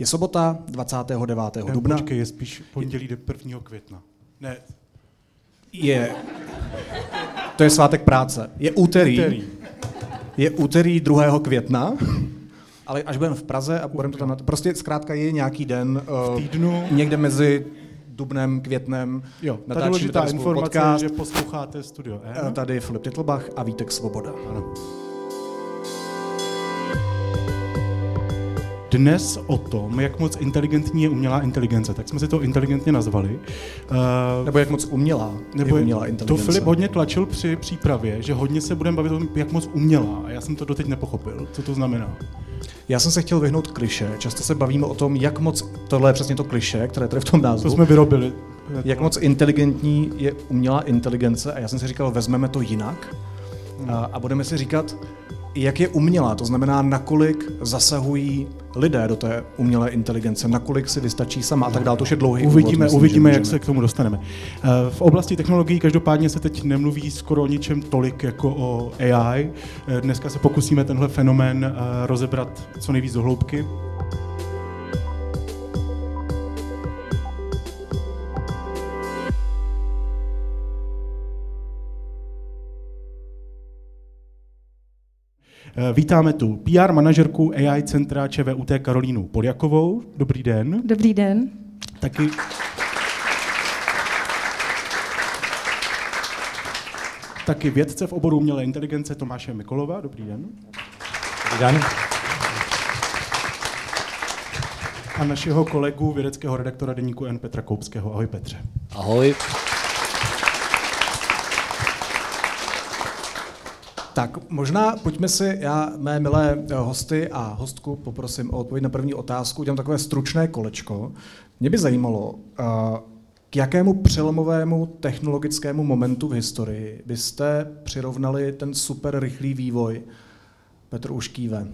Je sobota 29. Ne, dubna. Počkej, je spíš pondělí do 1. května. Ne, Je... To je svátek práce. Je úterý. úterý. Je úterý 2. května. Ale až budeme v Praze a budeme to tam... Prostě zkrátka je nějaký den V uh, týdnu. někde mezi dubnem, květnem. Jo, ta důležitá tady informace podcast. že posloucháte studio Eh, E. Tady Filip Titlbach a Vítek Svoboda. Ano. Dnes o tom, jak moc inteligentní je umělá inteligence, tak jsme si to inteligentně nazvali. Uh, Nebo jak moc umělá nebo je umělá to inteligence. Filip hodně tlačil při přípravě, že hodně se budeme bavit o tom, jak moc umělá. A já jsem to doteď nepochopil, co to znamená. Já jsem se chtěl vyhnout kliše. Často se bavíme o tom, jak moc, tohle je přesně to kliše, které je tady v tom To názvu, jsme vyrobili. jak moc inteligentní je umělá inteligence a já jsem si říkal, vezmeme to jinak a, a budeme si říkat, jak je umělá, to znamená, nakolik zasahují lidé do té umělé inteligence, nakolik si vystačí sama a tak dále. To už je dlouhý úvod, Uvidíme, myslím, uvidíme jak se k tomu dostaneme. Eh, V oblasti technologií každopádně se teď nemluví skoro o ničem tolik jako o AI. Eh, Dneska se pokusíme tenhle fenomén eh, rozebrat co nejvíc do hloubky. Vítáme tu PR manažerku AI centra ČVUT Karolínu Poljakovou. Dobrý den. Dobrý den. Taky Taky vědce v oboru umělé inteligence Tomáše Mikolova. Dobrý den. Dobrý den. A našeho kolegu, vědeckého redaktora deníku N. Petra Koupského. Ahoj Petře. Ahoj. Tak možná pojďme si, já mé milé eh, hosty a hostku poprosím o odpověď na první otázku, udělám takové stručné kolečko. Mě by zajímalo, eh, k jakému přelomovému technologickému momentu v historii byste přirovnali ten super rychlý vývoj Petr už kýve,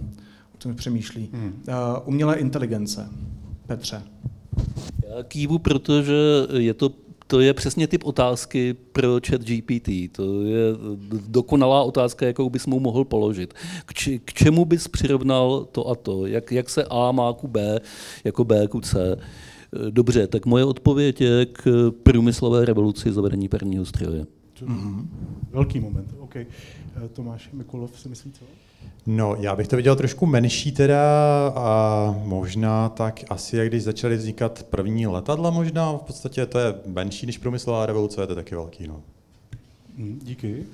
o tom přemýšlí. Hmm. Eh, Umělé inteligence. Petře. Já kývu, protože je to, to je přesně typ otázky pro chat GPT. To je dokonalá otázka, jakou bys mu mohl položit. K, či, k čemu bys přirovnal to a to? Jak, jak se A má ku B, jako B ku C? Dobře, tak moje odpověď je k průmyslové revoluci zavedení parního stroje. Mm-hmm. Velký moment. OK. Eh, Tomáš Mikulov si myslí co? No, já bych to viděl trošku menší teda a možná tak asi, jak když začaly vznikat první letadla možná, v podstatě to je menší než průmyslová revoluce, je to taky velký, no. Hm, díky.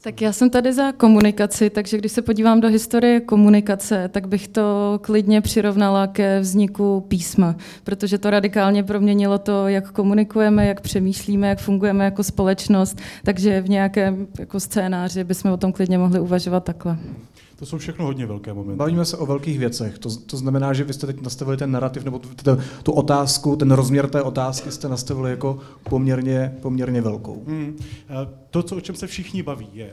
Tak já jsem tady za komunikaci, takže když se podívám do historie komunikace, tak bych to klidně přirovnala ke vzniku písma, protože to radikálně proměnilo to, jak komunikujeme, jak přemýšlíme, jak fungujeme jako společnost, takže v nějakém jako scénáři bychom o tom klidně mohli uvažovat takhle. To jsou všechno hodně velké momenty. Bavíme se o velkých věcech. To, to znamená, že vy jste teď nastavili ten narrativ, nebo tu, tu, tu otázku, ten rozměr té otázky jste nastavili jako poměrně, poměrně velkou. Hmm. Eh, To, co, o čem se všichni baví, je,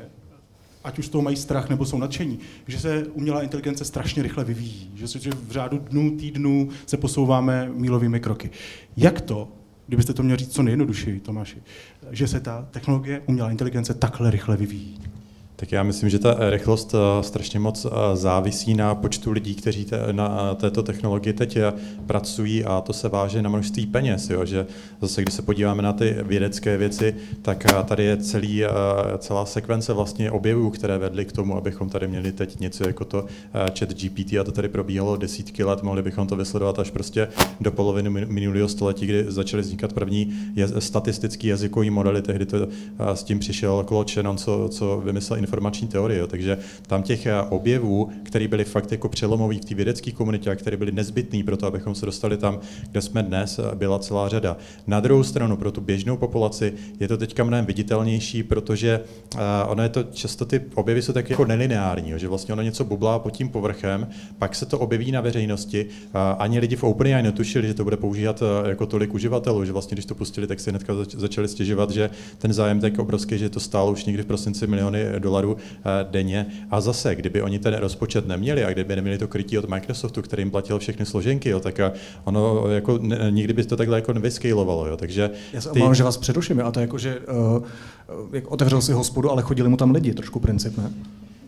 ať už z toho mají strach nebo jsou nadšení, že se umělá inteligence strašně rychle vyvíjí, že, se, že v řádu dnů, týdnů se posouváme mílovými kroky. Jak to, kdybyste to měl říct co nejjednodušeji, Tomáši, že se ta technologie umělá inteligence takhle rychle vyvíjí? Tak já myslím, že ta rychlost eh, strašně moc eh, závisí na počtu lidí, kteří te, na eh, této technologii teď eh, pracují a to se váže na množství peněz. Jo? Že zase, když se podíváme na ty vědecké věci, tak eh, tady je celý, eh, celá sekvence vlastně objevů, které vedly k tomu, abychom tady měli teď něco jako to eh, chat GPT a to tady probíhalo desítky let, mohli bychom to vysledovat až prostě do poloviny min- minulého století, kdy začaly vznikat první statistický jazykový modely, tehdy to eh, s tím přišel Claude Shannon, co, co vymyslel informační teorie. Jo. Takže tam těch eh, objevů, které byly fakt jako přelomový v té vědecké komunitě a které byly nezbytné pro to, abychom se dostali tam, kde jsme dnes, eh, byla celá řada. Na druhou stranu, pro tu běžnou populaci je to teďka mnohem viditelnější, protože uh, ono je to často ty objevy jsou tak jako nelineární, jo, že vlastně ono něco bublá pod tím povrchem, pak se to objeví na veřejnosti. Uh, ani lidi v OpenAI netušili, že to bude používat uh, jako tolik uživatelů, že vlastně když to pustili, tak si hnedka zač- začali stěžovat, že ten zájem tak obrovský, že to stálo už někdy v prosinci miliony dolarů uh, denně. A zase, kdyby oni ten rozpočet neměli a kdyby neměli to krytí od Microsoftu, který jim platil všechny složenky, jo, tak uh, ono jako ne, nikdy by to takhle jako nevyscalovalo. Jo. Takže Já se ty- obávám, že vás přeruším, a to je jako, že uh, jak otevřel si hospodu, ale chodili mu tam lidi, trošku princip, ne?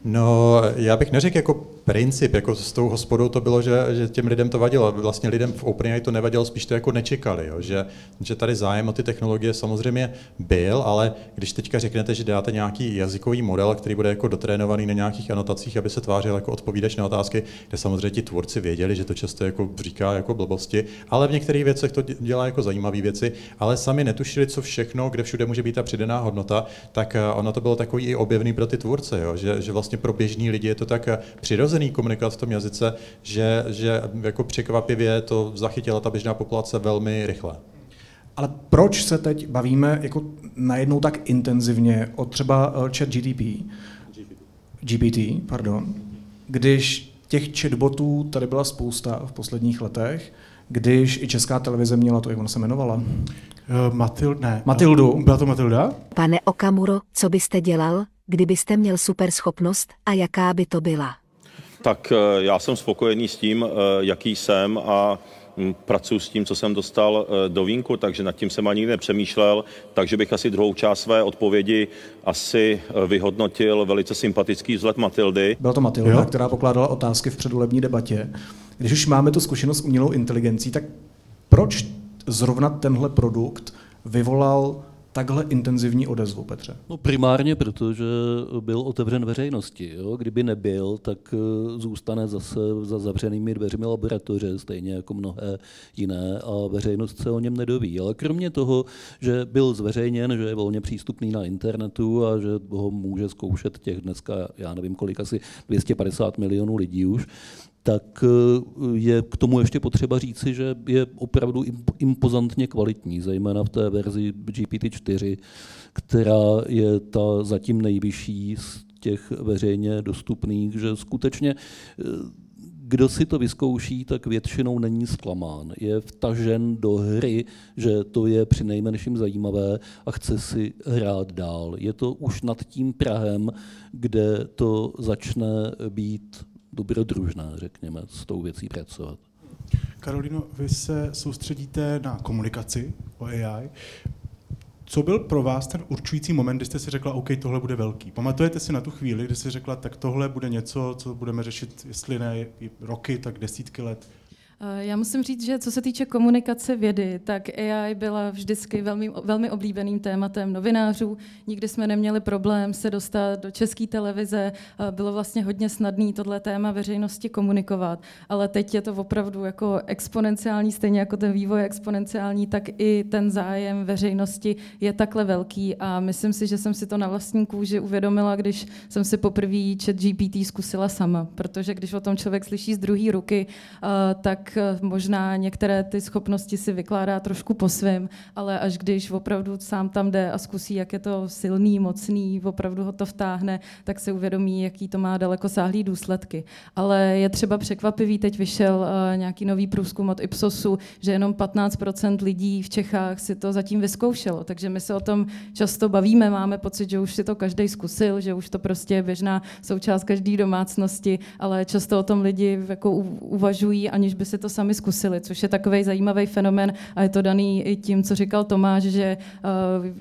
No, já bych neřekl jako princip jako s tou hospodou to bylo, že, že těm lidem to vadilo. Vlastně lidem v OpenAI to nevadilo, spíš to jako nečekali, jo? Že, že tady zájem o ty technologie samozřejmě byl, ale když teďka řeknete, že dáte nějaký jazykový model, který bude jako dotrénovaný na nějakých anotacích, aby se tvářil jako odpovídač na otázky, kde samozřejmě ti tvůrci věděli, že to často jako říká jako blbosti, ale v některých věcech to dělá jako zajímavé věci, ale sami netušili, co všechno, kde všude může být ta přidaná hodnota, tak eh, ono to bylo takový i objevný pro ty tvůrce, jo? Že, že vlastně pro běžní lidi je to tak eh, přirozený komunikovat v tom jazyce, že, že jako překvapivě to zachytila ta běžná populace velmi rychle. Ale proč se teď bavíme jako najednou tak intenzivně o třeba eh, chat GTP, GPT, pardon, když těch chatbotů tady byla spousta v posledních letech, když i česká televize měla to, jak ona se jmenovala? Uh, Matil, ne. Matildu. Byla to Matilda? Pane Okamuro, co byste dělal, kdybyste měl superschopnost a jaká by to byla? Tak eh, já jsem spokojený s tím, eh, jaký jsem a hm, pracuji s tím, co jsem dostal eh, do vínku, takže nad tím jsem ani nepřemýšlel, takže bych asi druhou část své odpovědi asi vyhodnotil velice sympatický vzhled Matildy. Byla to Matilda, jo? která pokládala otázky v předvolební debatě. Když už máme tu zkušenost s umělou inteligencí, tak proč zrovna tenhle produkt vyvolal takhle intenzivní odezvu, Petře? No primárně proto, že byl otevřen veřejnosti. Jo? Kdyby nebyl, tak eh, zůstane zase za zavřenými dveřmi laboratoře, stejně jako mnohé jiné, a veřejnost se o něm nedoví. Ale kromě toho, že byl zveřejněn, že je volně přístupný na internetu a že ho může zkoušet těch dneska, já nevím kolik, asi 250 milionů lidí už, tak eh, je k tomu ještě potřeba říci, že je opravdu impozantně kvalitní, zejména v té verzi GPT-4, která je ta zatím nejvyšší z těch veřejně dostupných, že skutečně eh, kdo si to vyzkouší, tak většinou není zklamán. Je vtažen do hry, že to je při nejmenším zajímavé a chce si hrát dál. Je to už nad tím Prahem, kde to začne být dobrodružná, řekněme, s tou věcí pracovat. Karolino, vy se soustředíte na komunikaci o AI. Co byl pro vás ten určující moment, kdy jste si řekla, OK, tohle bude velký? Pamatujete si na tu chvíli, kdy jste řekla, tak tohle bude něco, co budeme řešit, jestli ne roky, tak desítky let? Eh, já musím říct, že co se týče komunikace vědy, tak AI byla vždycky velmi, velmi oblíbeným tématem novinářů. Nikdy jsme neměli problém se dostat do české televize. Bylo vlastně hodně snadné tohle téma veřejnosti komunikovat. Ale teď je to opravdu jako exponenciální, stejně jako ten vývoj exponenciální, tak i ten zájem veřejnosti je takhle velký. A myslím si, že jsem si to na vlastní kůži uvědomila, když jsem si poprvé chat GPT zkusila sama. Protože když o tom člověk slyší z druhé ruky, eh, tak tak eh, možná některé ty schopnosti si vykládá trošku po svém, ale až když opravdu sám tam jde a zkusí, jak je to silný, mocný, opravdu ho to vtáhne, tak si uvědomí, jaký to má daleko sáhlý důsledky. Ale je třeba překvapivý, teď vyšel uh, nějaký nový průzkum od Ipsosu, že jenom 15% lidí v Čechách si to zatím vyzkoušelo, takže my se o tom často bavíme, máme pocit, že už si to každý zkusil, že už to prostě je běžná součást každé domácnosti, ale často o tom lidi jako uvažují, aniž by se si to sami zkusili, což je takový zajímavý fenomen a je to daný i tím, co říkal Tomáš, že eh,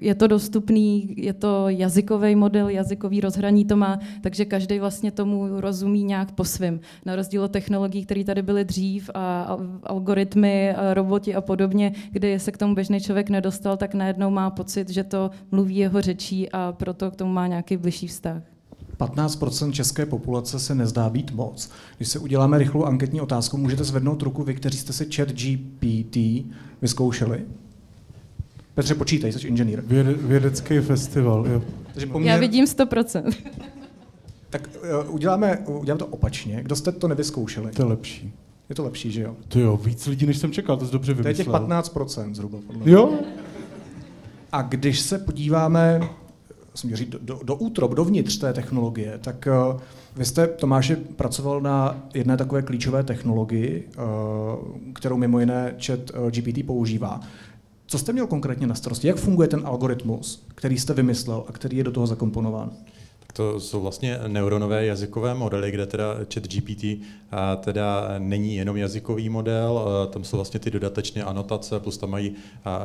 je to dostupný, je to jazykový model, jazykový rozhraní to má, takže každý vlastně tomu rozumí nějak po svým. Na rozdíl od technologií, které tady byly dřív a algoritmy, a roboti a podobně, kdy se k tomu běžný člověk nedostal, tak najednou má pocit, že to mluví jeho řečí a proto k tomu má nějaký bližší vztah. 15% české populace se nezdá být moc. Když se uděláme rychlou anketní otázku, můžete zvednout ruku vy, kteří jste si chat GPT vyzkoušeli? Petře, počítaj, jsi inženýr. Věde, vědecký festival, jo. Takže poměr... Já vidím 100%. tak uh, uděláme, uděláme to opačně. Kdo jste to nevyzkoušeli? To je lepší. Je to lepší, že jo? To jo, víc lidí, než jsem čekal, to jsi dobře vymyslel. To je těch 15% zhruba. Podle jo? A když se podíváme říct, do, do, do útrob, dovnitř té technologie, tak uh, vy jste, Tomáši, pracoval na jedné takové klíčové technologii, uh, kterou mimo jiné chat uh, GPT používá. Co jste měl konkrétně na starosti? Jak funguje ten algoritmus, který jste vymyslel a který je do toho zakomponován? To jsou vlastně neuronové jazykové modely, kde teda chat GPT teda není jenom jazykový model, tam jsou vlastně ty dodatečné anotace, plus tam mají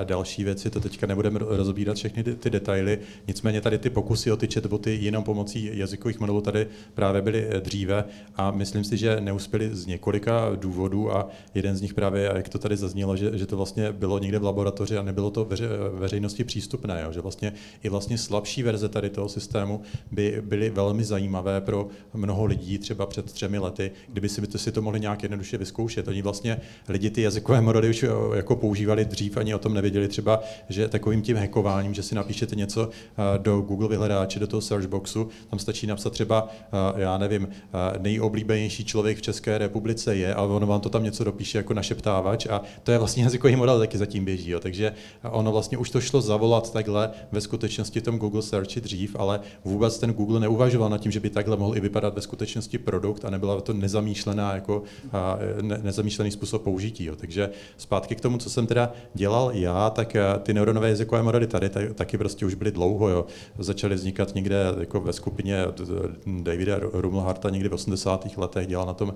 další věci, to teďka nebudeme rozbírat všechny ty detaily. Nicméně tady ty pokusy o ty chatboty jenom pomocí jazykových modelů tady právě byly dříve a myslím si, že neuspěli z několika důvodů a jeden z nich právě, jak to tady zaznělo, že, že to vlastně bylo někde v laboratoři a nebylo to veře, veřejnosti přístupné, jo? že vlastně i vlastně slabší verze tady toho systému by byly velmi zajímavé pro mnoho lidí třeba před třemi lety, kdyby si, by si to mohli nějak jednoduše vyzkoušet. Oni vlastně lidi ty jazykové modely už jako používali dřív, ani o tom nevěděli třeba, že takovým tím hackováním, že si napíšete něco do Google vyhledáče, do toho search boxu, tam stačí napsat třeba, já nevím, nejoblíbenější člověk v České republice je, ale ono vám to tam něco dopíše jako našeptávač a to je vlastně jazykový model taky zatím běží. Jo. Takže ono vlastně už to šlo zavolat takhle ve skutečnosti v tom Google Searchi dřív, ale vůbec ten Google neuvažoval nad tím, že by takhle mohl i vypadat ve skutečnosti produkt a nebyla to nezamýšlená jako ne, nezamýšlený způsob použití. Jo. Takže zpátky k tomu, co jsem teda dělal já, tak ty neuronové jazykové modely tady taky prostě už byly dlouho. Jo. Začaly vznikat někde jako ve skupině Davida Rumlharta někdy v 80. letech, dělal na tom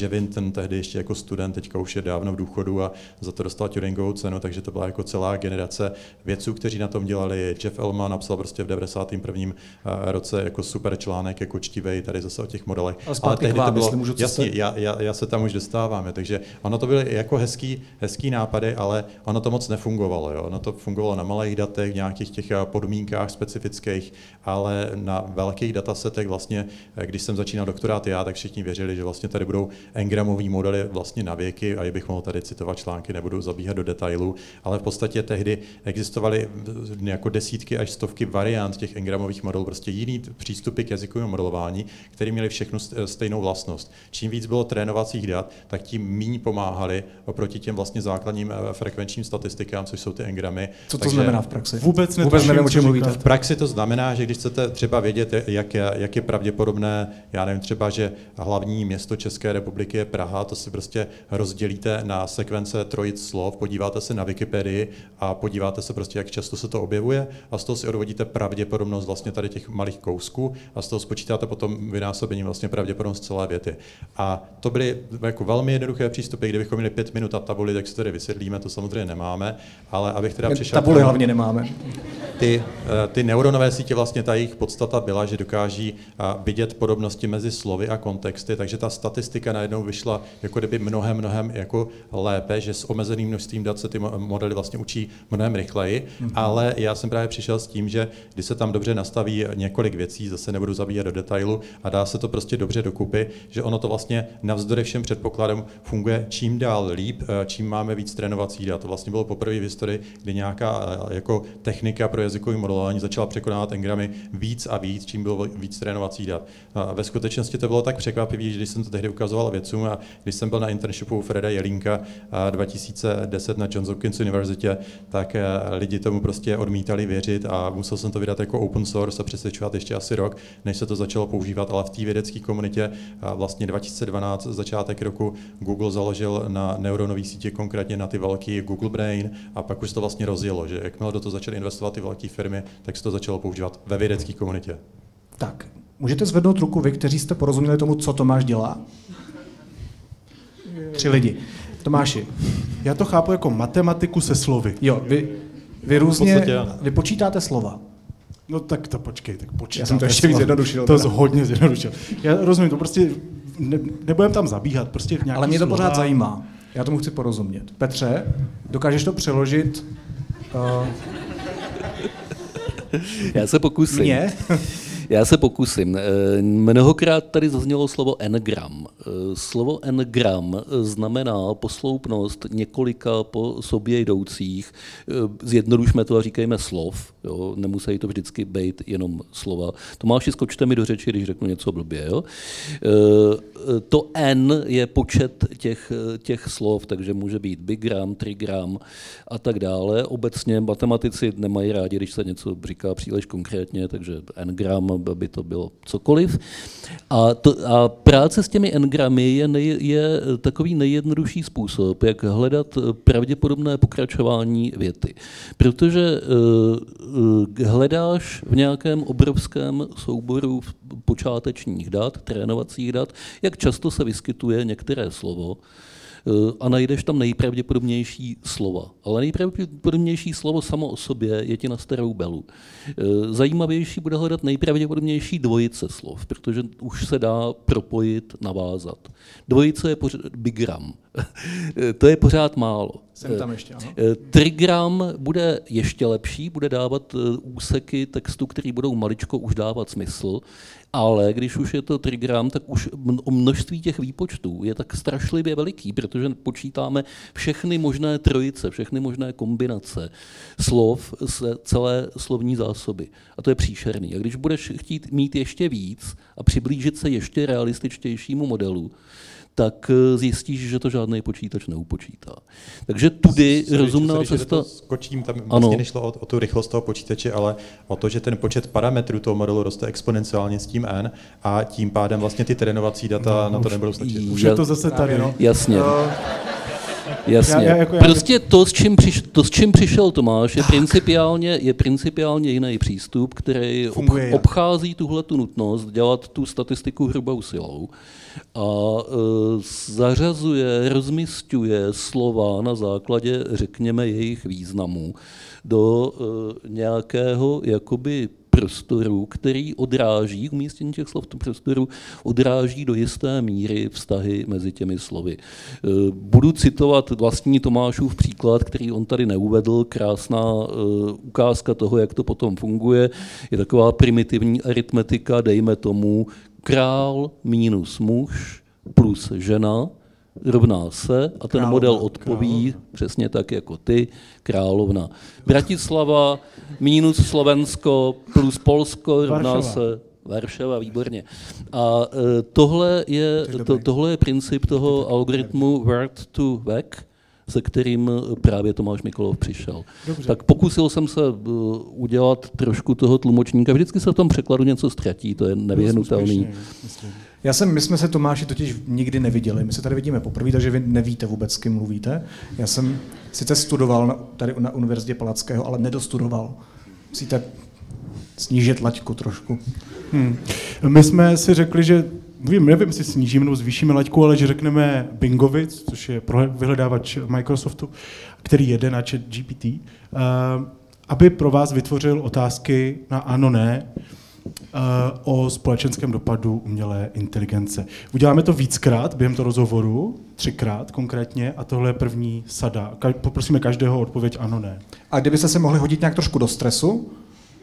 Jevin, ten tehdy ještě jako student, teďka už je dávno v důchodu a za to dostal Turingovou cenu, takže to byla jako celá generace vědců, kteří na tom dělali. Jeff Elman napsal prostě v 91. roce jako super článek, jako čtivej tady zase o těch modelech. Ale, Ale tehdy vám, to bylo, můžu, jasně, já, já, já, se tam už dostávám, takže ono to byly jako hezký, hezký nápady, ale ono to moc nefungovalo. Jo. Ono to fungovalo na malých datech, v nějakých těch podmínkách specifických, ale na velkých datasetech vlastně, když jsem začínal doktorát já, tak všichni věřili, že vlastně tady budou engramový modely vlastně na věky a bych mohl tady citovat články, nebudu zabíhat do detailů, ale v podstatě tehdy existovaly jako desítky až stovky variant těch engramových modelů, prostě jiný přístupy k jazykovému modelování, které měly všechnu stejnou vlastnost. Čím víc bylo trénovacích dat, tak tím méně pomáhali oproti těm vlastně základním eh, frekvenčním statistikám, což jsou ty engramy. Co to Takže znamená v praxi? Vůbec, vůbec nevím, o čem mluvíte. V praxi to znamená, že když chcete třeba vědět, jak je, jak je pravděpodobné, já nevím, třeba, že hlavní město České republiky je Praha, to si prostě rozdělíte na sekvence trojic slov, podíváte se na Wikipedii a podíváte se prostě, jak často se to objevuje a z toho si odvodíte pravděpodobnost vlastně tady těch malých kousků a z toho spočítáte potom vynásobení vlastně pravděpodobnost celé věty. A to byly jako velmi jednoduché přístupy, kdybychom měli pět minut a tabuli, tak si tady vysvětlíme, to samozřejmě nemáme, ale abych teda přišel... Tabuli hlavně nemáme. Ty, eh, ty neuronové sítě vlastně ta jejich podstata byla, že dokáží eh, vidět podobnosti mezi slovy a kontexty, takže ta statistika najednou vyšla jako kdyby mnohem, mnohem jako lépe, že s omezeným množstvím dat se ty modely vlastně učí mnohem rychleji, mm-hmm. ale já jsem právě přišel s tím, že když se tam dobře nastaví několik věcí, zase nebudu zabíjet do detailu a dá se to prostě dobře dokupy, že ono to vlastně navzdory všem předpokladům funguje čím dál líp, eh, čím máme víc trénovací dat. To vlastně bylo poprvé v historii, kdy nějaká jako technika pro jazykové modelování začala překonávat engramy víc a víc, čím bylo víc trénovacích dat. A ve skutečnosti to bylo tak překvapivé, že když jsem to tehdy ukazoval vědcům a když jsem byl na internshipu Freda Jelínka 2010 na Johns Hopkins University, tak eh, lidi tomu prostě odmítali věřit a musel jsem to vydat jako open source a přesvědčovat ještě asi rok, než se to začalo používat, ale v té vědecké komunitě vlastně 2012, začátek roku, Google založil na neuronové sítě, konkrétně na ty velké Google Brain a pak už to vlastně rozjelo, že jakmile do toho začaly investovat ty velké firmy, tak se to začalo používat ve vědecké komunitě. Tak, můžete zvednout ruku vy, kteří jste porozuměli tomu, co Tomáš dělá? Tři lidi. Tomáši. Já to chápu jako matematiku se slovy. Jo, vy, vy různě, vy počítáte slova. No tak to počkej, tak počkej. Já jsem to ještě víc zjednodušil. To je hodně zjednodušil. Já rozumím, to prostě ne, nebudem tam zabíhat, prostě nějaký Ale mě to slova... pořád zajímá. Já tomu chci porozumět. Petře, dokážeš to přeložit? Uh... Já se pokusím. Mě? Já se pokusím. Eh, mnohokrát tady zaznělo slovo engram. Eh, slovo engram znamená posloupnost několika po sobě jdoucích. Zjednodušme to a říkejme slov. Jo? Nemusí to vždycky být jenom slova. Tomáši, skočte mi do řeči, když řeknu něco blbě. Jo? To n je počet těch, těch slov, takže může být bigram, trigram a tak dále. Obecně matematici nemají rádi, když se něco říká příliš konkrétně, takže n-gram aby to bylo cokoliv. A, to, a práce s těmi engramy je, nej, je takový nejjednodušší způsob, jak hledat pravděpodobné pokračování věty. Protože hledáš v nějakém obrovském souboru počátečních dat, trénovacích dat, jak často se vyskytuje některé slovo, Eh, a najdeš tam nejpravděpodobnější slova. Ale nejpravděpodobnější slovo samo o sobě je ti na starou belu. Eh, zajímavější bude hledat nejpravděpodobnější dvojice slov, protože už se dá propojit, navázat. Dvojice je bigram. Eh, to je pořád málo. Jsem tam ještě, ano. Trigram bude ještě lepší, bude dávat úseky textu, které budou maličko už dávat smysl ale když už je to trigram, tak už o množství těch výpočtů je tak strašlivě veliký, protože počítáme všechny možné trojice, všechny možné kombinace slov z celé slovní zásoby. A to je příšerný. A když budeš chtít mít ještě víc a přiblížit se ještě realističtějšímu modelu, tak eh, zjistíš, že to žádný počítač neupočítá. Takže tudy sorry, rozumná sorry, cesta... To skočím, tam ano. vlastně nešlo o, o tu rychlost toho počítače, ale o to, že ten počet parametrů toho modelu roste exponenciálně s tím n a tím pádem vlastně ty trénovací data no, na to nebudou stačit. Už je to zase tady. No. Jasně. Uh, Jasně. Já, já, jako prostě to s, čím přiš, to, s čím přišel Tomáš, je principiálně, je principiálně jiný přístup, který ob, obchází tuhle tu nutnost dělat tu statistiku hrubou silou a e, zařazuje, rozmistuje slova na základě, řekněme, jejich významu do e, nějakého jakoby prostoru, který odráží, umístění těch slov v tom prostoru, odráží do jisté míry vztahy mezi těmi slovy. E, budu citovat vlastní Tomášův příklad, který on tady neuvedl, krásná e, ukázka toho, jak to potom funguje. Je taková primitivní aritmetika, dejme tomu, král minus muž plus žena rovná se a ten královna, model odpoví královna. přesně tak jako ty, královna. Bratislava minus Slovensko plus Polsko rovná se Varšava, výborně. A e, tohle je, to, tohle je princip toho algoritmu word to vec, se kterým právě Tomáš Mikolov přišel. Dobře. Tak pokusil jsem se uh, udělat trošku toho tlumočníka. Vždycky se v tom překladu něco ztratí, to je nevyhnutelný. Já jsem, my jsme se Tomáši totiž nikdy neviděli. My se tady vidíme poprvé, takže vy nevíte vůbec, s kým mluvíte. Já jsem sice studoval na, tady na Univerzitě Palackého, ale nedostudoval. Musíte snížit laťku trošku. Hmm. My jsme si řekli, že Vím, nevím, jestli snížíme nebo zvýšíme laťku, ale že řekneme Bingovic, což je vyhledávač Microsoftu, který jede na chat GPT, eh, aby pro vás vytvořil otázky na ano, ne, uh, o společenském dopadu umělé inteligence. Uděláme to víckrát během toho rozhovoru, třikrát konkrétně, a tohle je první sada. Poprosíme každého odpověď ano, ne. A kdybyste se mohli hodit nějak trošku do stresu,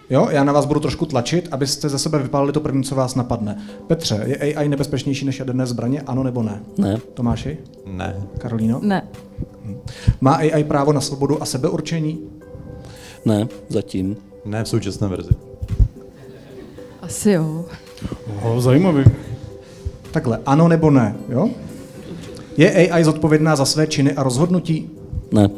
Jo, já na vás budu trošku tlačit, abyste ze sebe vypálili to první, co vás napadne. Petře, je AI nebezpečnější než jaderné zbraně, ano nebo ne? Ne. Tomáši? Ne. Karolíno? Ne. Hm. Má AI právo na svobodu a sebeurčení? Ne, zatím. Ne v současné verzi. Asi jo. Oh, zajímavý. Takhle, ano nebo ne, jo? Je AI zodpovědná za své činy a rozhodnutí? Ne.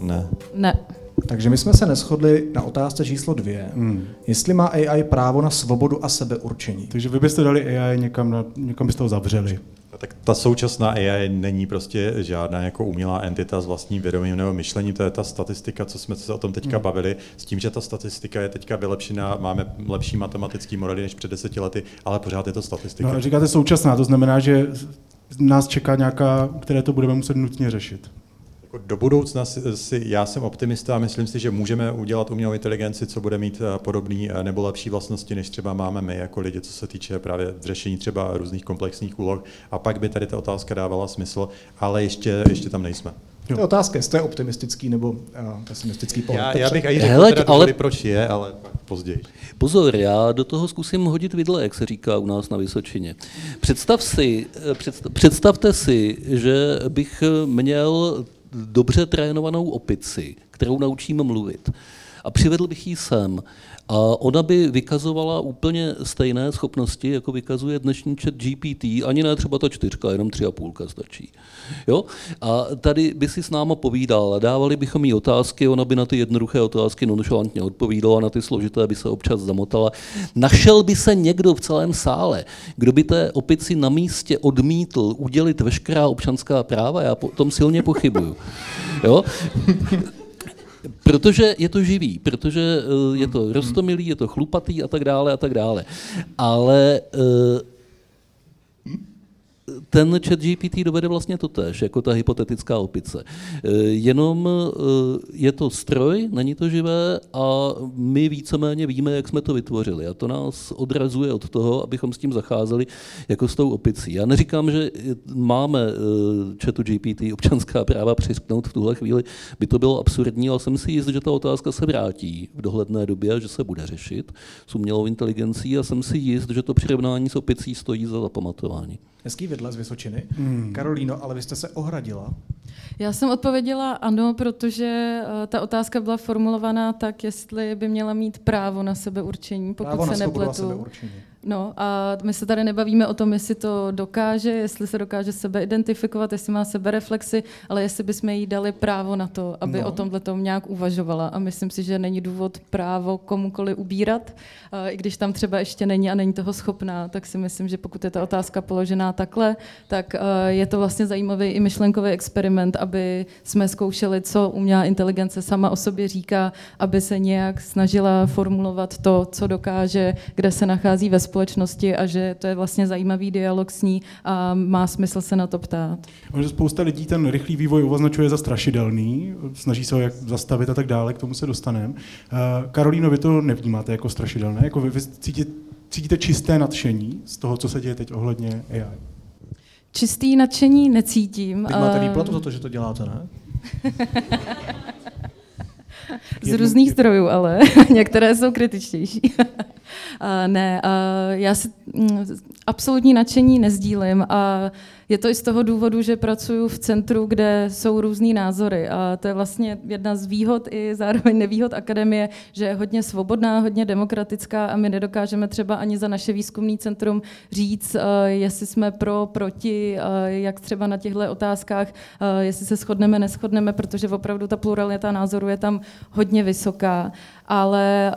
Ne. Ne. Takže my jsme se neschodli na otázce číslo dvě. Hmm. Jestli má AI právo na svobodu a sebeurčení. Takže vy byste dali AI někam, na, někam byste ho zavřeli. Tak ta současná AI není prostě žádná jako umělá entita s vlastním vědomím nebo myšlením, to je ta statistika, co jsme se o tom teďka hmm. bavili, s tím, že ta statistika je teďka vylepšená, máme lepší matematický modely než před deseti lety, ale pořád je to statistika. No, říkáte současná, to znamená, že nás čeká nějaká, které to budeme muset nutně řešit. Jako do budoucna si, si, já jsem optimista a myslím si, že můžeme udělat umělou inteligenci, co bude mít eh, podobný eh, nebo lepší vlastnosti, než třeba máme my jako lidi, co se týče právě řešení třeba různých komplexních úloh. A pak by tady ta otázka dávala smysl, ale ještě, ještě tam nejsme. To je otázka, jestli je optimistický nebo uh, pesimistický pohled. Já, já bych i řekl, teda ale... proč je, ale pak později. Pozor, já do toho zkusím hodit vidle, jak se říká u nás na Vysočině. Představ si, představ, představte si, že bych měl dobře trénovanou opici, kterou naučím mluvit. A přivedl bych ji sem. A ona by vykazovala úplně stejné schopnosti, jako vykazuje dnešní chat GPT, ani ne třeba ta čtyřka, jenom tři a půlka stačí. Jo? A tady by si s náma povídala, dávali bychom jí otázky, ona by na ty jednoduché otázky nonšalantně odpovídala, na ty složité by se občas zamotala. Našel by se někdo v celém sále, kdo by té opici na místě odmítl udělit veškerá občanská práva, já o tom silně pochybuju. Jo? Protože je to živý, protože eh, je to rostomilý, je to chlupatý a tak dále a tak dále. Ale eh, ten chat GPT dovede vlastně to tež, jako ta hypotetická opice. E, jenom e, je to stroj, není to živé a my víceméně víme, jak jsme to vytvořili. A to nás odrazuje od toho, abychom s tím zacházeli jako s tou opicí. Já neříkám, že máme e, chatu GPT občanská práva přisknout v tuhle chvíli, by to bylo absurdní, ale jsem si jist, že ta otázka se vrátí v dohledné době a že se bude řešit s umělou inteligencí a jsem si jist, že to přirovnání s opicí stojí za zapamatování. Hezký vidle z Vysočiny. Hmm. Karolíno, ale vy jste se ohradila. Já jsem odpověděla ano, protože uh, ta otázka byla formulovaná tak, jestli by měla mít právo na sebeurčení, pokud právo se na nepletu. sebeurčení. No a my se tady nebavíme o tom, jestli to dokáže, jestli se dokáže sebe identifikovat, jestli má sebereflexy, ale jestli bychom jí dali právo na to, aby no. o tomhle tom nějak uvažovala. A myslím si, že není důvod právo komukoli ubírat, i když tam třeba ještě není a není toho schopná, tak si myslím, že pokud je ta otázka položená takhle, tak je to vlastně zajímavý i myšlenkový experiment, aby jsme zkoušeli, co umělá inteligence sama o sobě říká, aby se nějak snažila formulovat to, co dokáže, kde se nachází ve společnosti a že to je vlastně zajímavý dialog s ní a má smysl se na to ptát. Že spousta lidí ten rychlý vývoj označuje za strašidelný, snaží se ho jak zastavit a tak dále, k tomu se dostaneme. Karolíno, vy to nevnímáte jako strašidelné? Jako vy, vy cítíte, cítíte čisté nadšení z toho, co se děje teď ohledně AI? Čistý nadšení necítím. Teď máte výplatu za to, že to děláte, ne? Z různých zdrojů, ale některé jsou kritičtější. ne, já si mm, absolutní nadšení nezdílím a je to i z toho důvodu, že pracuji v centru, kde jsou různý názory a to je vlastně jedna z výhod i zároveň nevýhod akademie, že je hodně svobodná, hodně demokratická a my nedokážeme třeba ani za naše výzkumný centrum říct, jestli jsme pro, proti, jak třeba na těchto otázkách, jestli se shodneme, neschodneme, protože opravdu ta pluralita názorů je tam hodně vysoká. Ale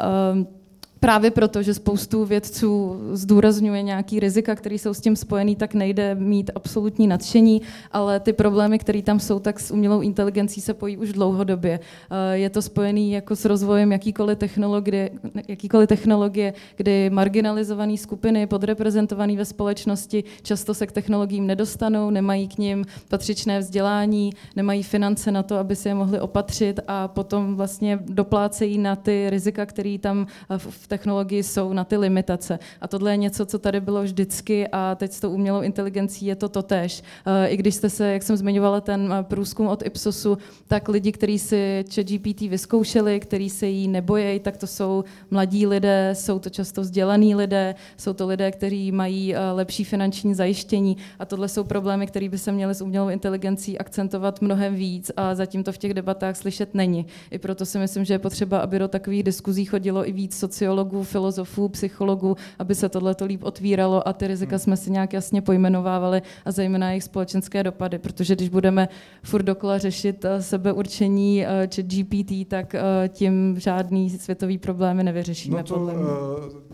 právě proto, že spoustu vědců zdůrazňuje nějaký rizika, které jsou s tím spojený, tak nejde mít absolutní nadšení, ale ty problémy, které tam jsou, tak s umělou inteligencí se pojí už dlouhodobě. Eh, je to spojený jako s rozvojem jakýkoliv technologie, jakýkoliv technologie kdy marginalizované skupiny, podreprezentované ve společnosti, často se k technologiím nedostanou, nemají k ním patřičné vzdělání, nemají finance na to, aby si je mohli opatřit a potom vlastně doplácejí na ty rizika, které tam v technologii jsou na ty limitace. A tohle je něco, co tady bylo vždycky a teď s tou umělou inteligencí je to totéž. Eh, I když jste se, jak jsem zmiňovala, ten eh, průzkum od Ipsosu, tak lidi, kteří si ChatGPT vyzkoušeli, kteří se jí nebojejí, tak to jsou mladí lidé, jsou to často vzdělaní lidé, jsou to lidé, kteří mají eh, lepší finanční zajištění a tohle jsou problémy, které by se měly s umělou inteligencí akcentovat mnohem víc a zatím to v těch debatách slyšet není. I proto si myslím, že je potřeba, aby do takových diskuzí chodilo i víc sociologů, sociologů, filozofů, psychologů, aby se tohle to líp otvíralo a ty rizika jsme si nějak jasně pojmenovávali a zejména jejich společenské dopady, protože když budeme furt dokola řešit eh, sebeurčení eh, či GPT, tak eh, tím žádný světový problémy nevyřešíme. No to uh,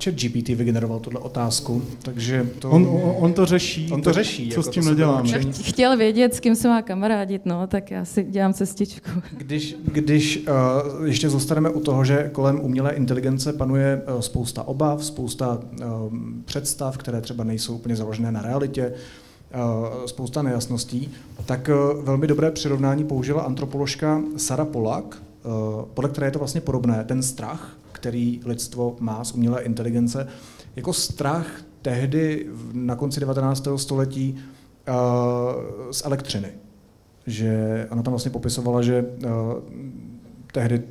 chat GPT vygeneroval tuhle otázku, takže to... On, on, on to řeší. On to řeší. Co jako s tím neděláme? Chtěl vědět, s kým se má kamarádit, no, tak já si dělám cestičku. Když, když uh, ještě zůstaneme u toho, že kolem umělé inteligence panuje Eh, spousta obav, spousta eh, představ, které třeba nejsou úplně založené na realitě, eh, spousta nejasností, tak velmi dobré přirovnání použila antropoložka Sara Polak, podle které je to vlastně podobné, ten strach, který lidstvo má z umělé inteligence, jako strach tehdy na konci 19. století z elektřiny. Že ona tam vlastně popisovala, že tehdy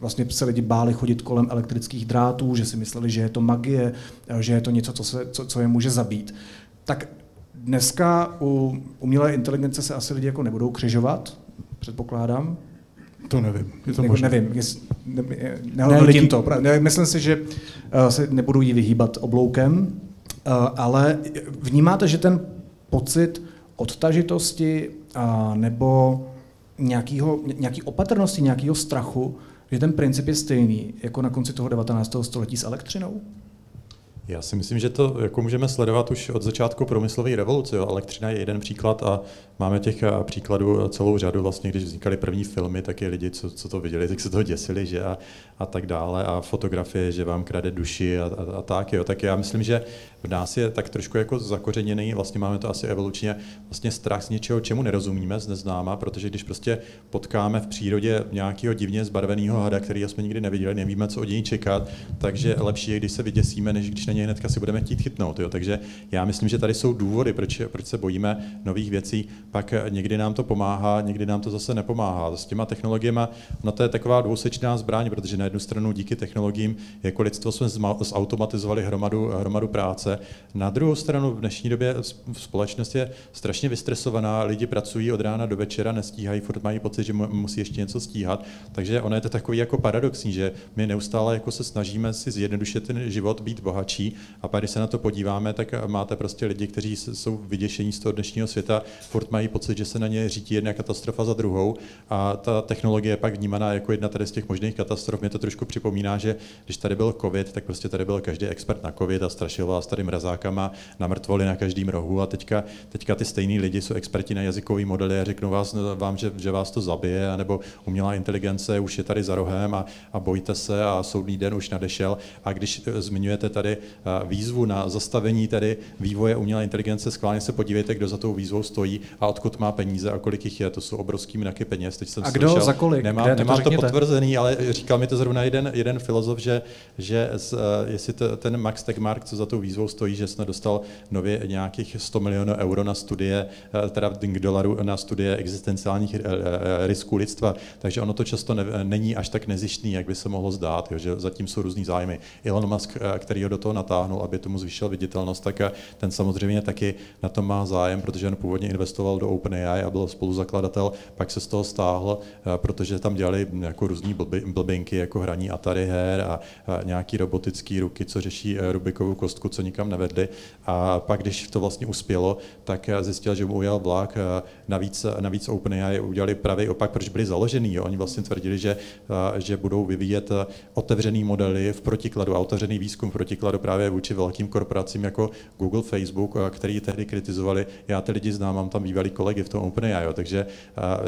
vlastně se lidi báli chodit kolem elektrických drátů, že si mysleli, že je to magie, že je to něco, co, se, co, co je může zabít. Tak dneska u umělé inteligence se asi lidi jako nebudou křižovat, předpokládám. To nevím, je to možné. nevím, jest, ne, nehodnotím lidi- to. Ne, myslím si, že uh, se nebudu jí vyhýbat obloukem, uh, ale vnímáte, že ten pocit odtažitosti uh, nebo nějakýho, nějaký opatrnosti, nějakého strachu, že ten princip je stejný jako na konci toho 19. století s elektřinou? Já si myslím, že to jako můžeme sledovat už od začátku průmyslové revoluce. Jo. Elektřina je jeden příklad a máme těch a, příkladů celou řadu. Vlastně, když vznikaly první filmy, tak i lidi, co, co to viděli, tak se toho děsili, že a, a tak dále. A fotografie, že vám krade duši a, a, a tak. Jo. Tak já myslím, že v nás je tak trošku jako zakořeněný, vlastně máme to asi evolučně, vlastně strach z něčeho, čemu nerozumíme, z neznáma, protože když prostě potkáme v přírodě nějakého divně zbarveného hada, který jsme nikdy neviděli, nevíme, co od něj čekat, takže lepší je, když se vyděsíme, než když na něj hnedka si budeme chtít chytnout. Jo. Takže já myslím, že tady jsou důvody, proč, proč se bojíme nových věcí. Pak někdy nám to pomáhá, někdy nám to zase nepomáhá. S těma technologiemi, no to je taková dvousečná zbraň, protože na jednu stranu díky technologiím jako lidstvo jsme zautomatizovali hromadu, hromadu práce. Na druhou stranu v dnešní době společnost je strašně vystresovaná, lidi pracují od rána do večera, nestíhají, furt mají pocit, že mu- musí ještě něco stíhat. Takže ono je to takový jako paradoxní, že my neustále jako se snažíme si zjednodušit ten život, být bohatší a pak, když se na to podíváme, tak máte prostě lidi, kteří jsou vyděšení z toho dnešního světa, furt mají pocit, že se na ně řítí jedna katastrofa za druhou a ta technologie je pak vnímaná jako jedna tady z těch možných katastrof. Mě to trošku připomíná, že když tady byl covid, tak prostě tady byl každý expert na covid a strašil vás tady mrazákama na mrtvoli na každém rohu a teďka, teďka ty stejný lidi jsou experti na jazykový modely a řeknou vás, vám, že, že vás to zabije, nebo umělá inteligence už je tady za rohem a, a bojte se a soudný den už nadešel. A když eh, zmiňujete tady výzvu na zastavení tady vývoje umělé inteligence, schválně se podívejte, kdo za tou výzvou stojí a odkud má peníze a kolik jich je. To jsou obrovský mraky peněz. Teď jsem A kdo, slyšel, za kolik? Nemám, Kde? To nemám to řekněte. potvrzený, ale říkal mi to zrovna jeden, jeden filozof, že, že z, eh, jestli to, ten Max Tegmark, co za tou výzvou stojí, že snad dostal nově nějakých 100 milionů euro na studie, eh, teda dolarů na studie existenciálních eh, risků lidstva, takže ono to často ne, není až tak nezištný, jak by se mohlo zdát, jo, že zatím jsou různý zájmy. Elon Musk, který ho do toho natáhnul, aby tomu zvýšil viditelnost, tak eh, ten samozřejmě taky na tom má zájem, protože on původně investoval do OpenAI a byl spoluzakladatel, pak se z toho stáhl, eh, protože tam dělali jako blby, blbinky, jako hraní Atari her a, nějaký robotický ruky, co řeší eh, Rubikovou kostku, co nikam nevedli. A pak, když to vlastně uspělo, tak zjistil, že mu ujel vlak. Navíc, navíc OpenAI udělali pravý opak, proč byli založený. Oni vlastně tvrdili, že, že budou vyvíjet otevřený modely v protikladu a otevřený výzkum v protikladu právě vůči velkým korporacím jako Google, Facebook, který tehdy kritizovali. Já ty lidi znám, mám tam bývalý kolegy v tom OpenAI, takže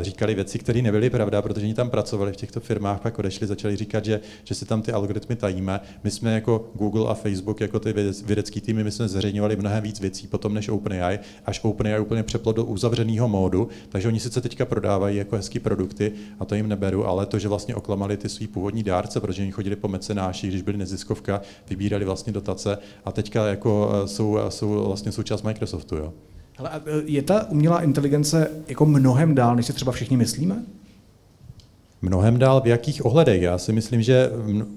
říkali věci, které nebyly pravda, protože oni tam pracovali v těchto firmách, pak odešli, začali říkat, že, že si tam ty algoritmy tajíme. My jsme jako Google a Facebook, jako ty vědec- vědecký týmy, my jsme zveřejňovali mnohem víc věcí potom než OpenAI, až OpenAI úplně přeplo do uzavřeného módu, takže oni sice teďka prodávají jako hezký produkty a to jim neberu, ale to, že vlastně oklamali ty svý původní dárce, protože oni chodili po mecenáši, když byli neziskovka, vybírali vlastně dotace a teďka jako eh, jsou, jsou vlastně součást Microsoftu. Jo. Ale a, e, je ta umělá inteligence jako mnohem dál, než si třeba všichni myslíme? Mnohem dál v jakých ohledech? Já si myslím, že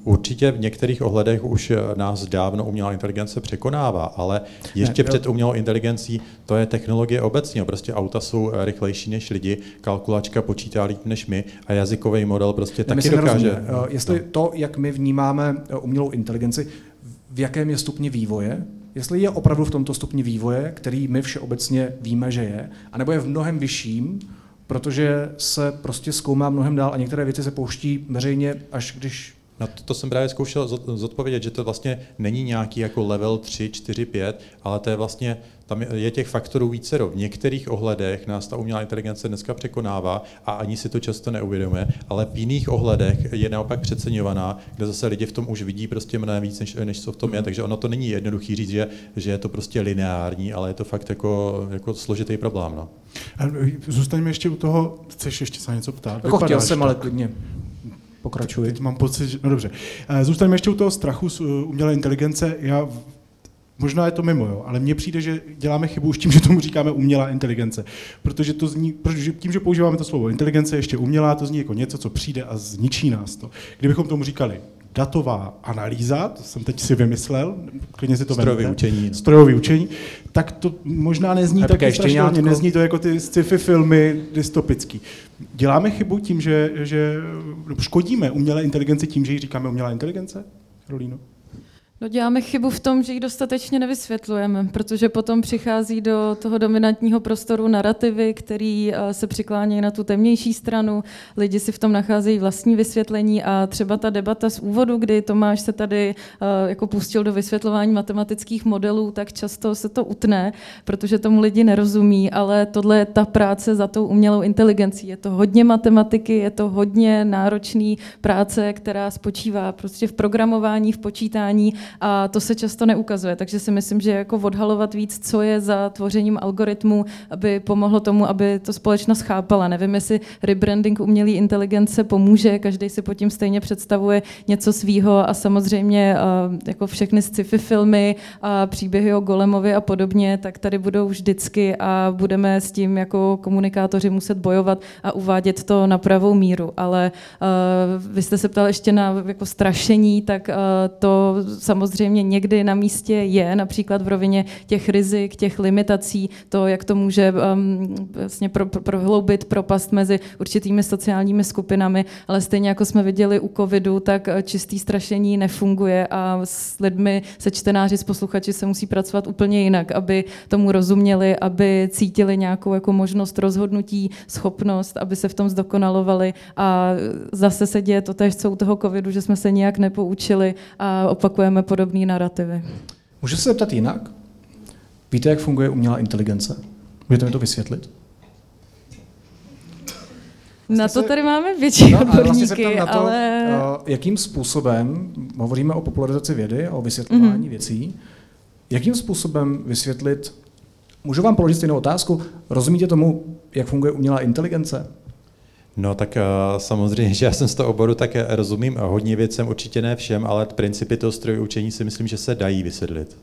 určitě v některých ohledech už eh, nás dávno umělá inteligence překonává, ale ještě Ne, ne, před umělou inteligencí to je technologie obecně. Prostě auta jsou eh, rychlejší než lidi, kalkulačka počítá líp než my a jazykový model prostě My taky dokáže. nerozumíme. E, Jestli to, jak my vnímáme umělou inteligenci, v jakém je stupni vývoje, jestli je opravdu v tomto stupni vývoje, který my všeobecně víme, že je, anebo je v mnohem vyšším, protože se prostě zkoumá mnohem dál a některé věci se pouští veřejně, až když Na to, to jsem právě zkoušel zod- zodpovědět, že to vlastně není nějaký jako level 3, 4, 5, ale to je vlastně, tam je, těch faktorů vícero. V některých ohledech nás ta umělá inteligence dneska překonává a ani si to často neuvědomuje, ale v jiných ohledech je naopak přeceňovaná, kde zase lidi v tom už vidí prostě mnohem víc, než, než co v tom je. Takže ono to není jednoduchý říct, že, že je to prostě lineární, ale je to fakt jako, jako složitý problém. No. Zůstaňme ještě u toho, chceš ještě se něco ptát? jako chtěl jsem, tak. ale klidně pokračuji. Teď mám pocit, že... No dobře. Eh, Zůstaneme ještě u toho strachu z uh, umělé inteligence. Já Možná je to mimo, jo, ale mně přijde, že děláme chybu už tím, že tomu říkáme umělá inteligence. Protože to zní, protože tím, že používáme to slovo inteligence, ještě umělá, to zní jako něco, co přijde a zničí nás to. Kdybychom tomu říkali datová analýza, to jsem teď si vymyslel, klidně si to Strojový vemte. učení. Strojový učení, tak to možná nezní tak strašně, nezní to jako ty sci-fi filmy dystopický. Děláme chybu tím, že, že škodíme umělé inteligenci tím, že jí říkáme umělá inteligence, Karolíno? No děláme chybu v tom, že ji dostatečně nevysvětlujeme, protože potom přichází do toho dominantního prostoru narrativy, který eh, se přiklánějí na tu temnější stranu, lidi si v tom nacházejí vlastní vysvětlení a třeba ta debata z úvodu, kdy Tomáš se tady eh, jako pustil do vysvětlování matematických modelů, tak často se to utne, protože tomu lidi nerozumí, ale tohle je ta práce za tou umělou inteligencí. Je to hodně matematiky, je to hodně náročný práce, která spočívá prostě v programování, v počítání a to se často neukazuje, takže si myslím, že jako odhalovat víc, co je za tvořením algoritmu, aby pomohlo tomu, aby to společnost chápala. Nevím, jestli rebranding umělé inteligence pomůže, každý si pod tím stejně představuje něco svýho a samozřejmě uh, jako všechny sci-fi filmy a příběhy o Golemovi a podobně, tak tady budou vždycky a budeme s tím jako komunikátoři muset bojovat a uvádět to na pravou míru. Ale uh, vy jste se ptal ještě na jako strašení, tak uh, to samozřejmě někdy na místě je, například v rovině těch rizik, těch limitací, to, jak to může um, vlastně pro, pro, prohloubit propast mezi určitými sociálními skupinami, ale stejně jako jsme viděli u covidu, tak eh, čistý strašení nefunguje a s lidmi, se čtenáři, s posluchači se musí pracovat úplně jinak, aby tomu rozuměli, aby cítili nějakou jako možnost rozhodnutí, schopnost, aby se v tom zdokonalovali. A zase se děje to tež, co u toho covidu, že jsme se nijak nepoučili a opakujeme podobné narrativy. Můžu se zeptat jinak? Víte, jak funguje umělá inteligence? Můžete mi to vysvětlit? Na se- to tady máme větší No, vlastně se odborníky, ptám na to, ale... uh, jakým způsobem, hovoříme o popularizaci vědy a o vysvětlování mm-hmm. věcí, jakým způsobem vysvětlit, můžu vám položit stejnou otázku, rozumíte tomu, jak funguje umělá inteligence? No tak uh, samozřejmě, že já jsem z toho oboru, tak eh, rozumím hodně věcem, určitě ne všem, ale principy toho strojového učení si myslím, že se dají vysvětlit.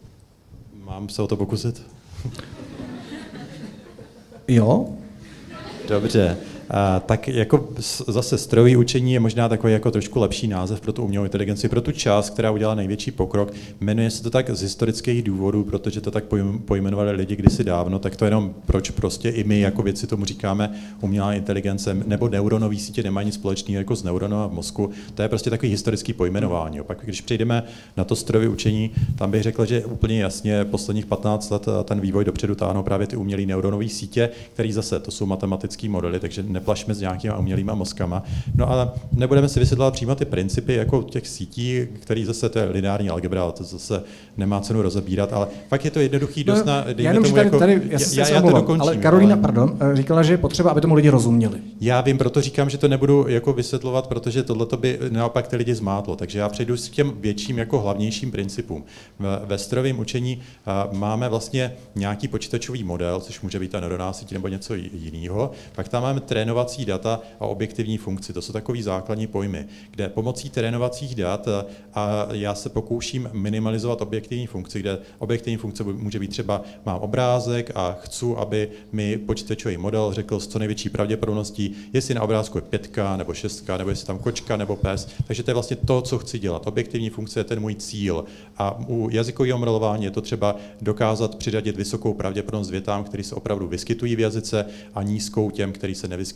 Mám se o to pokusit? Jo? Dobře. Tak jako zase strojové učení je možná takový jako trošku lepší název pro tu umělou inteligenci, pro tu část, která udělala největší pokrok. Jmenuje se to tak z historických důvodů, protože to tak pojm- pojmenovali lidi kdysi dávno, tak to jenom proč prostě i my jako věci tomu říkáme umělá inteligence nebo neuronové sítě nemají nic společného jako s neuronama v mozku. To je prostě takový historický pojmenování. Pak když přejdeme na to strojové učení, tam bych řekl, že úplně jasně posledních 15 let ten vývoj dopředu táhnou právě ty umělé neuronové sítě, které zase to jsou matematické modely, takže neplašme s nějakýma umělýma mozkama. No a nebudeme si vysvětlovat přímo ty principy jako těch sítí, který zase to je lineární algebra, ale to zase nemá cenu rozebírat, ale fakt je to jednoduchý dost na, No, já jenom, tomu tady, jako, tady, já, se já, já to dokončím. ale Karolina, ale- pardon, eh, říkala, že je potřeba, aby tomu lidi rozuměli. já vím, proto říkám, že to nebudu jako vysvětlovat, protože tohle by naopak ty lidi zmátlo. Takže já přejdu s těm větším jako hlavnějším principům. Ve, strojovém učení a, máme vlastně nějaký počítačový model, což může být ta neuroná síť nebo něco jiného. Pak tam máme trénovací data a objektivní funkci. To jsou takový základní pojmy, kde pomocí trénovacích dat a, a já se pokouším minimalizovat objektivní funkci, kde objektivní funkce může být třeba mám obrázek a chci, aby mi počítačový model řekl s co největší pravděpodobností, jestli na obrázku je pětka nebo šestka, nebo jestli tam kočka nebo pes. Takže to je vlastně to, co chci dělat. Objektivní funkce je ten můj cíl. A u jazykového modelování je to třeba dokázat přiřadit vysokou pravděpodobnost větám, které se opravdu vyskytují v jazyce a nízkou těm, které se nevyskytují.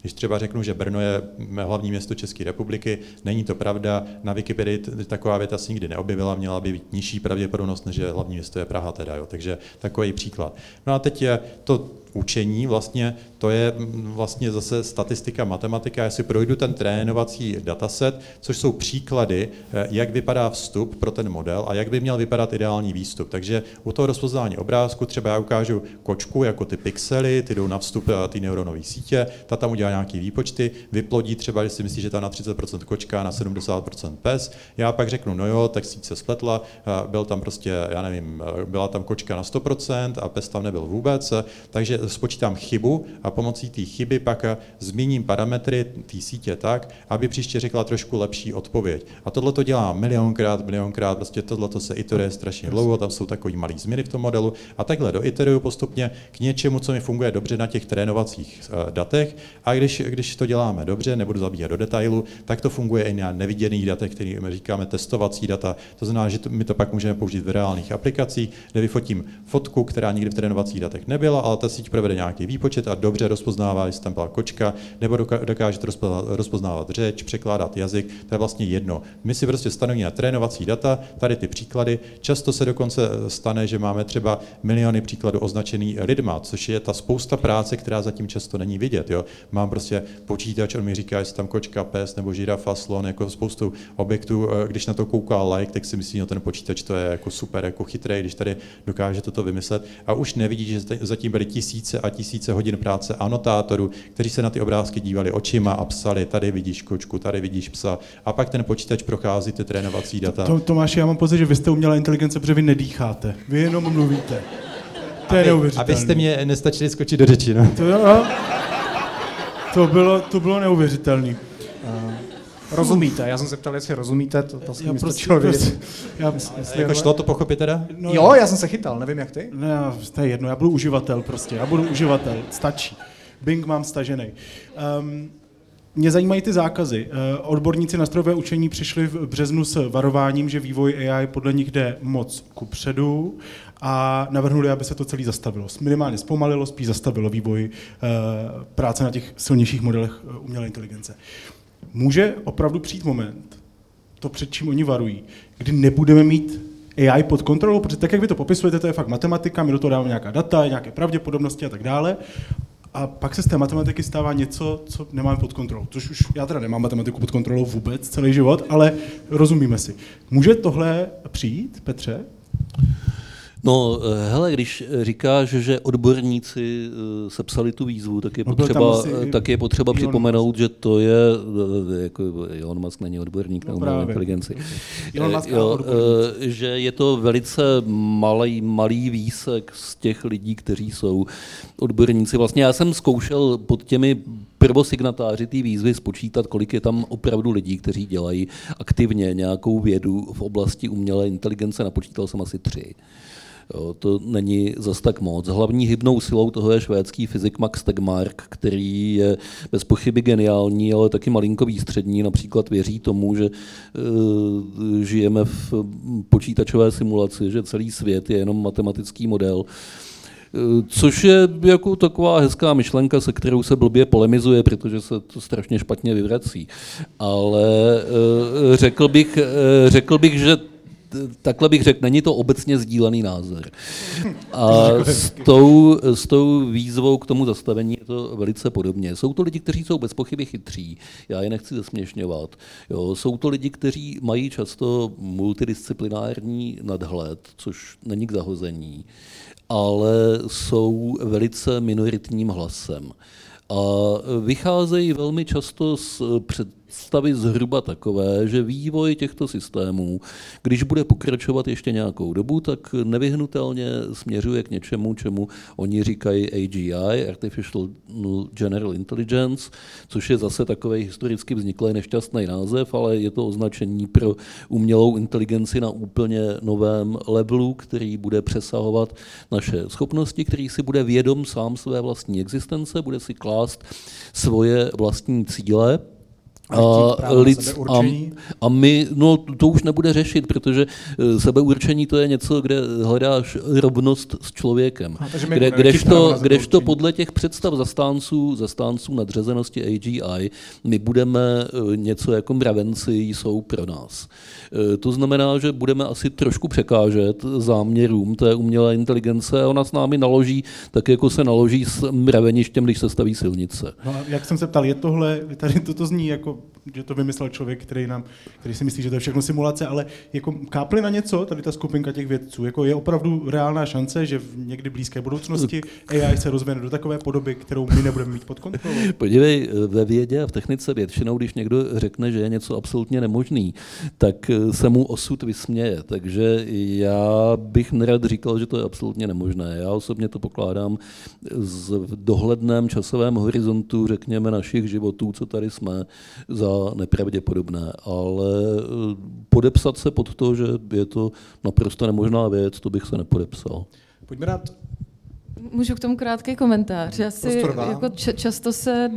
Když třeba řeknu, že Brno je hlavní město České republiky, není to pravda. Na Wikipedii taková věta se nikdy neobjevila, měla by být nižší pravděpodobnost, než že hlavní město je Praha teda. Jo. Takže takový příklad. No a teď je to učení, vlastně to je mm, vlastně zase statistika, matematika. Já si projdu ten trénovací dataset, což jsou příklady, eh, jak vypadá vstup pro ten model a jak by měl vypadat ideální výstup. Takže u toho rozpoznání obrázku třeba já ukážu kočku jako ty pixely, ty jdou na vstup eh, té neuronové sítě, ta tam udělá nějaký výpočty, vyplodí třeba, že si myslí, že ta na 30% kočka, na 70% pes. Já pak řeknu, no jo, tak síť se spletla, eh, byl tam prostě, já nevím, byla tam kočka na 100% a pes tam nebyl vůbec, takže spočítám chybu a pomocí té chyby pak změním parametry té sítě tak, aby příště řekla trošku lepší odpověď. A tohle to dělá milionkrát, milionkrát, prostě tohle to se iteruje strašně dlouho, tam jsou takový malý změny v tom modelu a takhle doiteruju postupně k něčemu, co mi funguje dobře na těch trénovacích uh, datech a když, když to děláme dobře, nebudu zabíhat do detailu, tak to funguje i na neviděných datech, kterým říkáme testovací data. To znamená, že to, my to pak můžeme použít v reálných aplikacích, kde vyfotím fotku, která nikdy v trénovacích datech nebyla, ale ta síť provede nějaký výpočet a dobře rozpoznává, jestli tam byla kočka, nebo dokáže to rozpoznávat řeč, překládat jazyk, to je vlastně jedno. My si prostě stanovíme trénovací data, tady ty příklady. Často se dokonce stane, že máme třeba miliony příkladů označený lidma, což je ta spousta práce, která zatím často není vidět. Jo. Mám prostě počítač, on mi říká, jestli tam kočka, pes nebo žirafa, slon, jako spoustu objektů. Když na to kouká like, tak si myslí, no, ten počítač to je jako super, jako chytrý, když tady dokáže toto vymyslet. A už nevidí, že zatím byly tisíce a tisíce hodin práce anotátorů, kteří se na ty obrázky dívali očima a psali, tady vidíš kočku, tady vidíš psa. A pak ten počítač prochází ty trénovací data. To, Tomáš, já mám pocit, že vy jste umělá inteligence, protože vy nedýcháte. Vy jenom mluvíte. To je Aby, Abyste mě nestačili skočit do řeči, no. To, jo, to bylo, to bylo neuvěřitelné. Rozumíte, já jsem se ptal, jestli rozumíte, to, to já prostě, prostě, já, jestli jako šlo to pochopit teda? No, jo, já jsem se chytal, nevím jak ty. Ne, to je jedno, já budu uživatel prostě, já budu uživatel, stačí. Bing mám stažený. Um, mě zajímají ty zákazy. Eh, odborníci na strojové učení přišli v březnu s varováním, že vývoj AI podle nich jde moc kupředu a navrhnuli, aby se to celé zastavilo. Minimálně zpomalilo, spíš zastavilo vývoj eh, práce na těch silnějších modelech eh, umělé inteligence. Může opravdu přijít moment, to před čím oni varují, kdy nebudeme mít AI pod kontrolou, protože tak, jak vy to popisujete, to je fakt matematika, my do toho dáváme nějaká data, nějaké pravděpodobnosti a tak dále. A pak se z té matematiky stává něco, co nemáme pod kontrolou. Což už já teda nemám matematiku pod kontrolou vůbec celý život, ale rozumíme si. Může tohle přijít, Petře? No, eh, hele, když říkáš, že odborníci eh, sepsali tu výzvu, tak je no, potřeba, tak je potřeba připomenout, že to je, eh, jako Elon Musk není odborník no, na umělou inteligenci, Elon Musk jo, že je to velice malý, malý výsek z těch lidí, kteří jsou odborníci. Vlastně já jsem zkoušel pod těmi prvosignatáři té výzvy spočítat, kolik je tam opravdu lidí, kteří dělají aktivně nějakou vědu v oblasti umělé inteligence. Napočítal jsem asi tři. Jo, to není zas tak moc. Hlavní hybnou silou toho je švédský fyzik Max Tegmark, který je bez pochyby geniální, ale taky malinko výstřední. Například věří tomu, že e, žijeme v počítačové simulaci, že celý svět je jenom matematický model. Eh, což je jako taková hezká myšlenka, se kterou se blbě polemizuje, protože se to strašně špatně vyvrací. Ale e, řekl bych, řekl bych, že takhle bych řekl, není to obecně sdílený názor. A s tou, s tou výzvou k tomu zastavení je to velice podobně. Jsou to lidi, kteří jsou bez pochyby chytří, já je nechci zesměšňovat. Jo, jsou to lidi, kteří mají často multidisciplinární nadhled, což není k zahození, ale jsou velice minoritním hlasem. A vycházejí velmi často z před, představy zhruba takové, že vývoj těchto systémů, když bude pokračovat ještě nějakou dobu, tak nevyhnutelně směřuje k něčemu, čemu oni říkají AGI, Artificial General Intelligence, což je zase takový historicky vzniklý nešťastný název, ale je to označení pro umělou inteligenci na úplně novém levelu, který bude přesahovat naše schopnosti, který si bude vědom sám své vlastní existence, bude si klást svoje vlastní cíle a, lid, a, a my, no to už nebude řešit, protože eh, sebeurčení to je něco, kde hledáš rovnost s člověkem. A, kde, kdežto, kdežto podle těch představ zastánců, zastánců nadřazenosti AGI, my budeme eh, něco jako mravenci jsou pro nás. Eh, to znamená, že budeme asi trošku překážet záměrům té umělé inteligence a ona s námi naloží tak, jako se naloží s mraveništěm, když se staví silnice. No, jak jsem se ptal, je tohle, tady toto zní jako že to vymyslel člověk, který, nám, který si myslí, že to je všechno simulace, ale jako kápli na něco, tady ta skupinka těch vědců, jako je opravdu reálná šance, že v někdy blízké budoucnosti AI se rozvine do takové podoby, kterou my nebudeme mít pod kontrolou. Podívej, ve vědě a v technice většinou, když někdo řekne, že je něco absolutně nemožný, tak se mu osud vysměje. Takže já bych nerad říkal, že to je absolutně nemožné. Já osobně to pokládám v dohledném časovém horizontu, řekněme, našich životů, co tady jsme, za nepravděpodobné. Ale eh, podepsat se pod to, že je to naprosto nemožná věc, to bych se nepodepsal. Pojďme dát Můžu k tomu krátký komentář. Já si, jako č- často, se,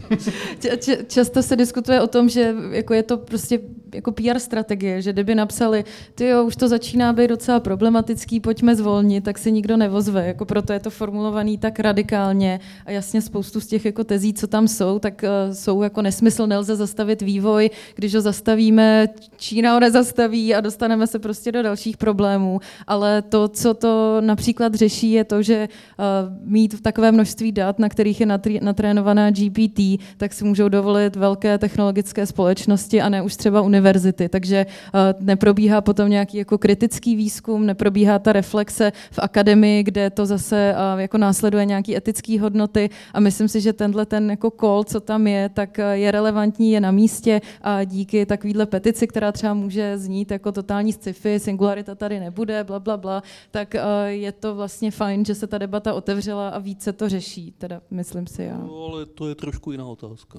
č- často se diskutuje o tom, že jako je to prostě jako PR strategie, že kdyby napsali, ty jo, už to začíná být docela problematický, pojďme zvolnit, tak si nikdo nevozve. Jako proto je to formulovaný tak radikálně a jasně spoustu z těch jako tezí, co tam jsou, tak uh, jsou jako nesmysl, nelze zastavit vývoj, když ho zastavíme, Čína ho nezastaví a dostaneme se prostě do dalších problémů. Ale to, co to například řeší, je to, že uh, mít v takové množství dat, na kterých je natrénovaná GPT, tak si můžou dovolit velké technologické společnosti a ne už třeba univerzity. Takže uh, neprobíhá potom nějaký jako kritický výzkum, neprobíhá ta reflexe v akademii, kde to zase uh, jako následuje nějaký etický hodnoty a myslím si, že tenhle ten jako call, co tam je, tak je relevantní, je na místě a díky takovýhle petici, která třeba může znít jako totální sci-fi, singularita tady nebude, bla, bla, bla, tak je to vlastně fajn, že se ta debata otevřela a více to řeší, teda myslím si já. No, ale to je trošku jiná otázka.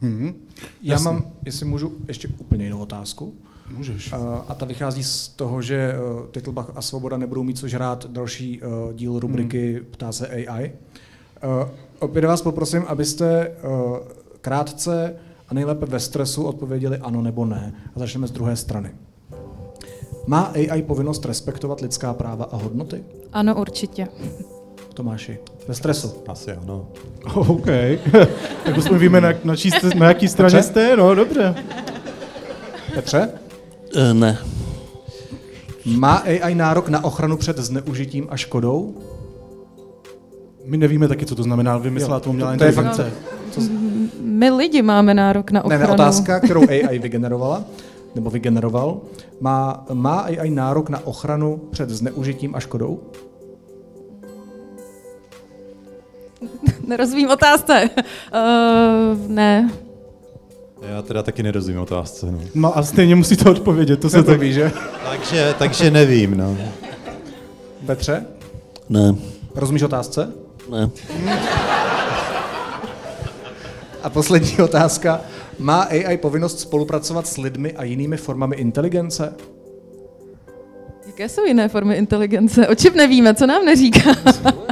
Hmm. Já Jasný. mám, jestli můžu, ještě úplně jinou otázku. Můžeš. A ta vychází z toho, že e, Titlbach a Svoboda nebudou mít co žrát další uh, díl rubriky hmm. Ptá se AI. Uh, opět vás poprosím, abyste uh, krátce a nejlépe ve stresu odpověděli ano nebo ne. A začneme z druhé strany. Má AI povinnost respektovat lidská práva a hodnoty? Ano, určitě. Tomáši, ve stresu. Asi ano. OK. tak aspoň víme, na, na, čí jste, na jaký straně Petře? jste, no dobře. Petře? Uh, ne. Má AI nárok na ochranu před zneužitím a škodou? My nevíme taky, co to znamená, vymyslela to umělá inteligence. My lidi máme nárok na ochranu. Ne, ne, otázka, kterou AI vygenerovala nebo vygeneroval, má, má AI nárok na ochranu před zneužitím a škodou? Nerozumím otázce. Uh, ne. Já teda taky nerozumím otázce. No, no a stejně musíte odpovědět, to se to ví, že? takže, takže nevím, no. Petře? Ne. Rozumíš otázce? Ne. A poslední otázka. Má AI povinnost spolupracovat s lidmi a jinými formami inteligence? Jaké jsou jiné formy inteligence? O čem nevíme, co nám neříká?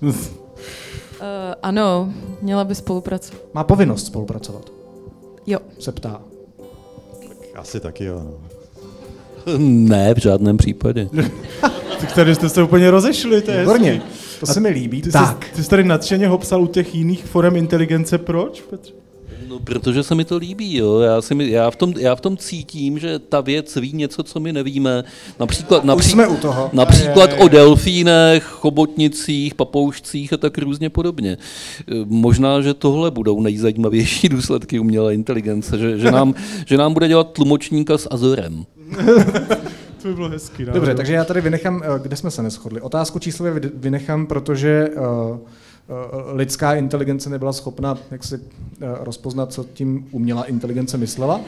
uh, ano, měla by spolupracovat. Má povinnost spolupracovat? Jo. Se ptá. Tak asi taky jo. No. Ne, v žádném případě. tak tady jste se úplně rozešli, to je Výborně. To se mi líbí. Ty tak. Jsi, ty jsi tady nadšeně hopsal u těch jiných forem inteligence. Proč, Petře? No, protože se mi to líbí. Jo. Já, si mi, já, v tom, já v tom cítím, že ta věc ví něco, co my nevíme. Například, napří, jsme u toho. například je, je, je. o delfínech, chobotnicích, papoušcích a tak různě podobně. Možná, že tohle budou nejzajímavější důsledky umělé inteligence, že, že, nám, že nám bude dělat tlumočníka s Azorem. To by bylo hezký. Dobře, Dobře, takže já tady vynechám, eh, kde jsme se neschodli. Otázku číslově vynechám, protože uh, lidská inteligence nebyla schopna jak si, uh, rozpoznat, co tím umělá inteligence myslela. Uh,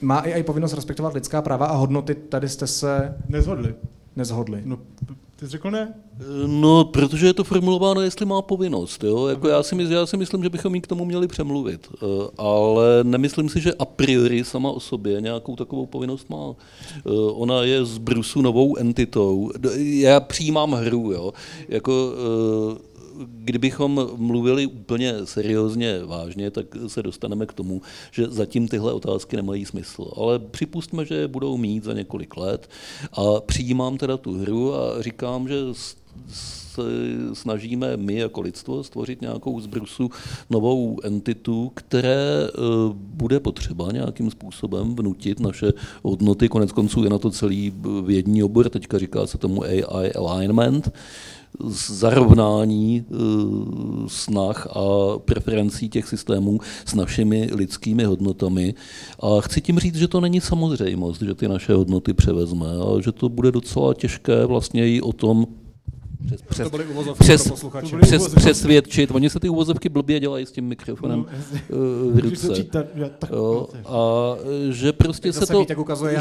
má i povinnost respektovat lidská práva a hodnoty, tady jste se... Nezhodli. Nezhodli. No, ty jsi řekl ne? No, protože je to formulováno, jestli má povinnost. Jo? Jako já, si myslím, já si myslím, že bychom jí k tomu měli přemluvit. Eh, ale nemyslím si, že a priori sama o sobě nějakou takovou povinnost má. Eh, ona je z Brusu novou entitou. Já přijímám hru. Jo? Jako, eh, kdybychom mluvili úplně seriózně vážně, tak se dostaneme k tomu, že zatím tyhle otázky nemají smysl. Ale připustme, že budou mít za několik let a přijímám teda tu hru a říkám, že se snažíme my jako lidstvo stvořit nějakou zbrusu, novou entitu, které bude potřeba nějakým způsobem vnutit naše hodnoty. Konec konců je na to celý vědní obor, teďka říká se tomu AI alignment, zarovnání snah a preferencí těch systémů s našimi lidskými hodnotami. A chci tím říct, že to není samozřejmost, že ty naše hodnoty převezme, a že to bude docela těžké vlastně i o tom přes, přes, přes, přes, přesvědčit. Oni se ty uvozovky blbě dělají s tím mikrofonem no, v ruce. Jo, a že prostě se to,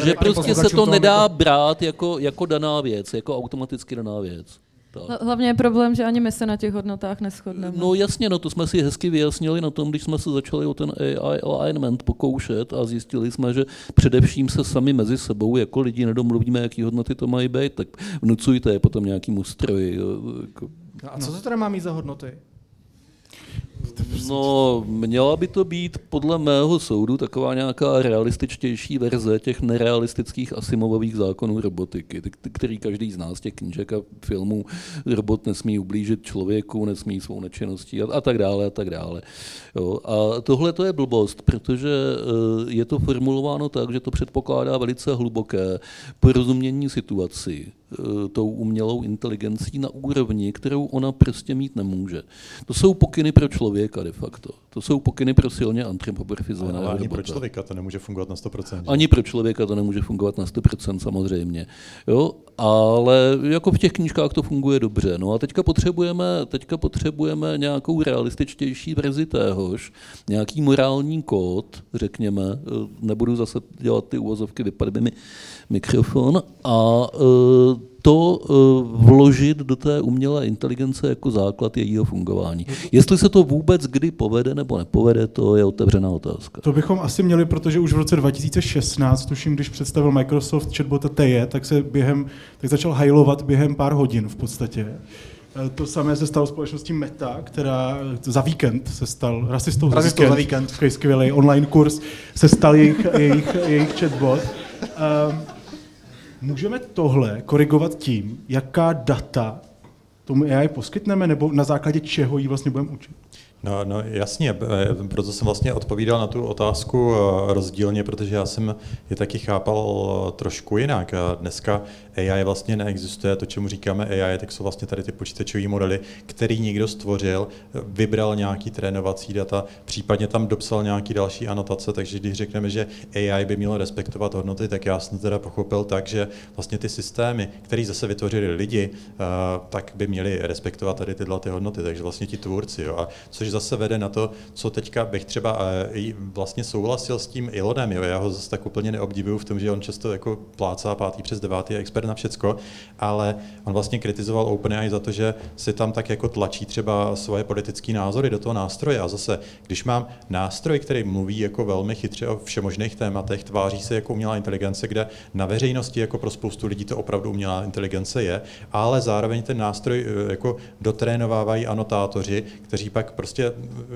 že prostě se to nedá brát jako, jako daná věc, jako automaticky daná věc. Tak. Hlavně je problém, že ani my se na těch hodnotách neschodneme. No jasně, no to jsme si hezky vyjasnili na tom, když jsme se začali o ten AI alignment pokoušet a zjistili jsme, že především se sami mezi sebou jako lidi nedomluvíme, jaký hodnoty to mají být, tak vnucujte je potom nějakým stroji. Jako. A co to teda má mít za hodnoty? No, měla by to být podle mého soudu taková nějaká realističtější verze těch nerealistických asimových zákonů robotiky, který každý z nás, těch knížek a filmů, robot nesmí ublížit člověku, nesmí svou nečinností a, a tak dále a tak dále. Jo, a tohle to je blbost, protože eh, je to formulováno tak, že to předpokládá velice hluboké porozumění situaci tou umělou inteligencí na úrovni, kterou ona prostě mít nemůže. To jsou pokyny pro člověka de facto. To jsou pokyny pro silně antropomorfizovaného Ale ani robota. pro člověka to nemůže fungovat na 100%. Ani pro člověka to nemůže fungovat na 100% samozřejmě. Jo? Ale jako v těch knížkách to funguje dobře. No a teďka potřebujeme, teďka potřebujeme nějakou realističtější verzi téhož, nějaký morální kód, řekněme, eh, nebudu zase dělat ty uvozovky, vypadne mi mikrofon, a eh, to eh, vložit do té umělé inteligence jako základ jejího fungování. Jestli se to vůbec kdy povede nebo nepovede, to je otevřená otázka. To bychom asi měli, protože už v roce 2016, tuším, když představil Microsoft chatbota TE, tak se během, tak začal hajlovat během pár hodin v podstatě. Eh, to samé se stalo společností Meta, která za víkend se stal rasistou, rasistou za víkend. Za víkend. Skvělý online kurz se stal jejich, jejich, jejich chatbot. Um, Můžeme tohle korigovat tím, jaká data tomu AI poskytneme, nebo na základě čeho ji vlastně budeme učit? No, no jasně, proto jsem vlastně odpovídal na tu otázku eh, rozdílně, protože já jsem je taky chápal eh, trošku jinak. Dneska AI vlastně neexistuje, to, čemu říkáme AI, tak jsou vlastně tady ty počítačové modely, který někdo stvořil, vybral nějaký trénovací data, případně tam dopsal nějaký další anotace, takže když řekneme, že AI by mělo respektovat hodnoty, tak já jsem teda pochopil tak, že vlastně ty systémy, které zase vytvořili lidi, eh, tak by měli respektovat tady tyhle ty hodnoty, takže vlastně ti tvůrci. Jo. A což zase vede na to, co teďka bych třeba eh, vlastně souhlasil s tím Elonem, jo. já ho zase tak úplně neobdivuju v tom, že on často jako plácá pátý přes devátý expert na všecko, ale on vlastně kritizoval OpenAI za to, že si tam tak jako tlačí třeba svoje politické názory do toho nástroje. A zase, když mám nástroj, který mluví jako velmi chytře o všemožných tématech, tváří se jako umělá inteligence, kde na veřejnosti jako pro spoustu lidí to opravdu umělá inteligence je, ale zároveň ten nástroj eh, jako dotrénovávají anotátoři, kteří pak prostě,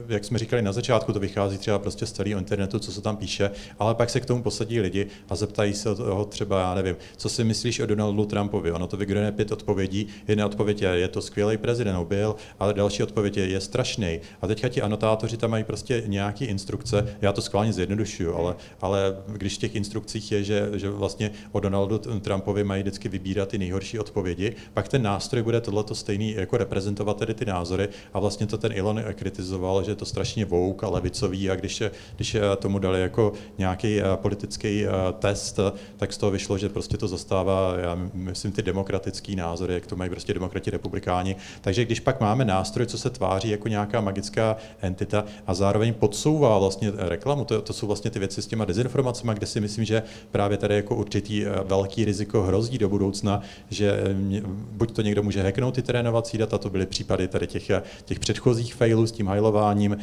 jak jsme říkali na začátku, to vychází třeba prostě z celého internetu, co se tam píše, ale pak se k tomu posadí lidi a zeptají se toho třeba, já nevím, co si myslíš o Donaldu Trumpovi. Ono to vygrane pět odpovědí. Jedna odpověď je, je to skvělý prezident, byl, ale další odpověď je, je strašný. A teďka ti anotátoři tam mají prostě nějaké instrukce. Já to schválně zjednodušuju, ale, ale když v těch instrukcích je, že, že vlastně o Donaldu Trumpovi mají vždycky vybírat ty nejhorší odpovědi, pak ten nástroj bude tohleto stejný jako reprezentovat tedy ty názory a vlastně to ten Elon kritizoval, že je to strašně vouk a levicový a když, když tomu dali jako nějaký politický test, tak z toho vyšlo, že prostě to zastává já myslím, ty demokratický názory, jak to mají prostě demokrati republikáni. Takže když pak máme nástroj, co se tváří jako nějaká magická entita a zároveň podsouvá vlastně reklamu, to, to jsou vlastně ty věci s těma dezinformacemi, kde si myslím, že právě tady jako určitý eh, velký riziko hrozí do budoucna, že eh, buď to někdo může hacknout ty trénovací data, to byly případy tady těch, eh, těch předchozích failů s tím hajlováním.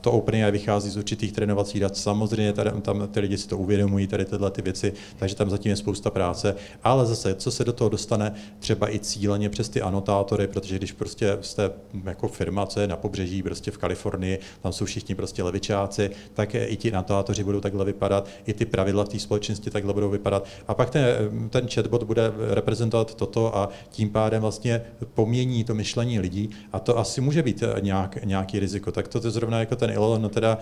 To OpenAI vychází z určitých trénovacích dat. Samozřejmě tady, tam ty lidi si to uvědomují, tady tyhle ty věci, takže tam zatím je spousta práce. Ale zase, co se do toho dostane, třeba i cíleně přes ty anotátory, protože když prostě jste jako firma, co je na pobřeží, prostě v Kalifornii, tam jsou všichni prostě levičáci, tak i ti anotátoři budou takhle vypadat, i ty pravidla v té společnosti takhle budou vypadat. A pak ten, ten chatbot bude reprezentovat toto a tím pádem vlastně pomění to myšlení lidí a to asi může být nějak, nějaký riziko. Tak to, to zrovna jako ten Elon teda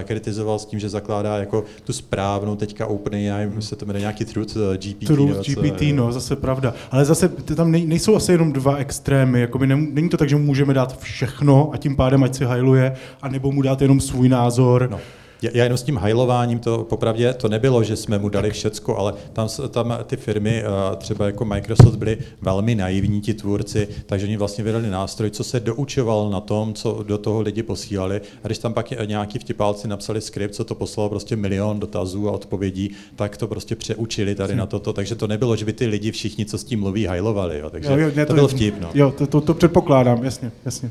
eh, kritizoval s tím, že zakládá jako tu správnou teďka OpenAI, se to jmenuje nějaký Truth eh, GPT. Truth GPT, no, zase pravda. Ale zase tam nejsou asi jenom dva extrémy, jakoby není to tak, že mu můžeme dát všechno a tím pádem ať si hajluje, anebo mu dát jenom svůj názor. No. Já jenom s tím hajlováním, to popravdě to nebylo, že jsme mu dali všecko, ale tam, tam ty firmy, eh, třeba jako Microsoft, byly velmi naivní, ti tvůrci, takže oni vlastně vydali nástroj, co se doučoval na tom, co do toho lidi posílali. A když tam pak nějaký vtipálci napsali skript, co to poslalo prostě milion dotazů a odpovědí, tak to prostě přeučili tady na toto. Takže to nebylo, že by ty lidi všichni, co s tím mluví, hajlovali. Jo. Takže jo, jo, to, to byl vtip. No. Jo, to, to, to předpokládám, jasně, jasně.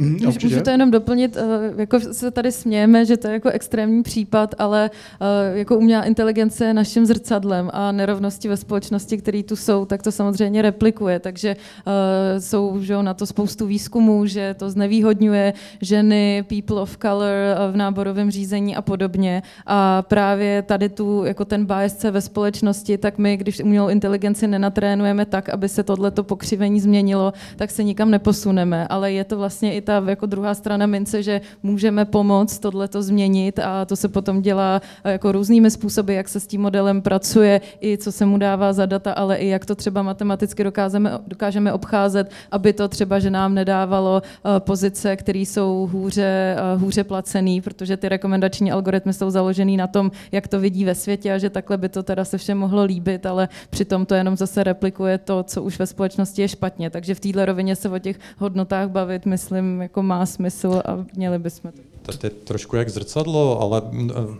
Mm, Můžu to jenom doplnit, eh, jako se tady smějeme, že to je jako extrémní případ, ale eh, jako umělá inteligence je naším zrcadlem a nerovnosti ve společnosti, které tu jsou, tak to samozřejmě replikuje. Takže eh, jsou že na to spoustu výzkumů, že to znevýhodňuje ženy, people of color v náborovém řízení a podobně. A právě tady tu, jako ten bias ve společnosti, tak my, když umělou inteligenci nenatrénujeme tak, aby se tohleto pokřivení změnilo, tak se nikam neposuneme. Ale je to vlastně i ta jako druhá strana mince, že můžeme pomoct tohleto změnit a to se potom dělá eh, jako různými způsoby, jak se s tím modelem pracuje, i co se mu dává za data, ale i jak to třeba matematicky dokážeme, dokážeme obcházet, aby to třeba, že nám nedávalo eh, pozice, které jsou hůře, eh, hůře placený, protože ty rekomendační algoritmy jsou založený na tom, jak to vidí ve světě a že takhle by to teda se všem mohlo líbit, ale přitom to jenom zase replikuje to, co už ve společnosti je špatně. Takže v této rovině se o těch hodnotách bavit, myslím, jako má smysl a měli bychom to to je trošku jak zrcadlo, ale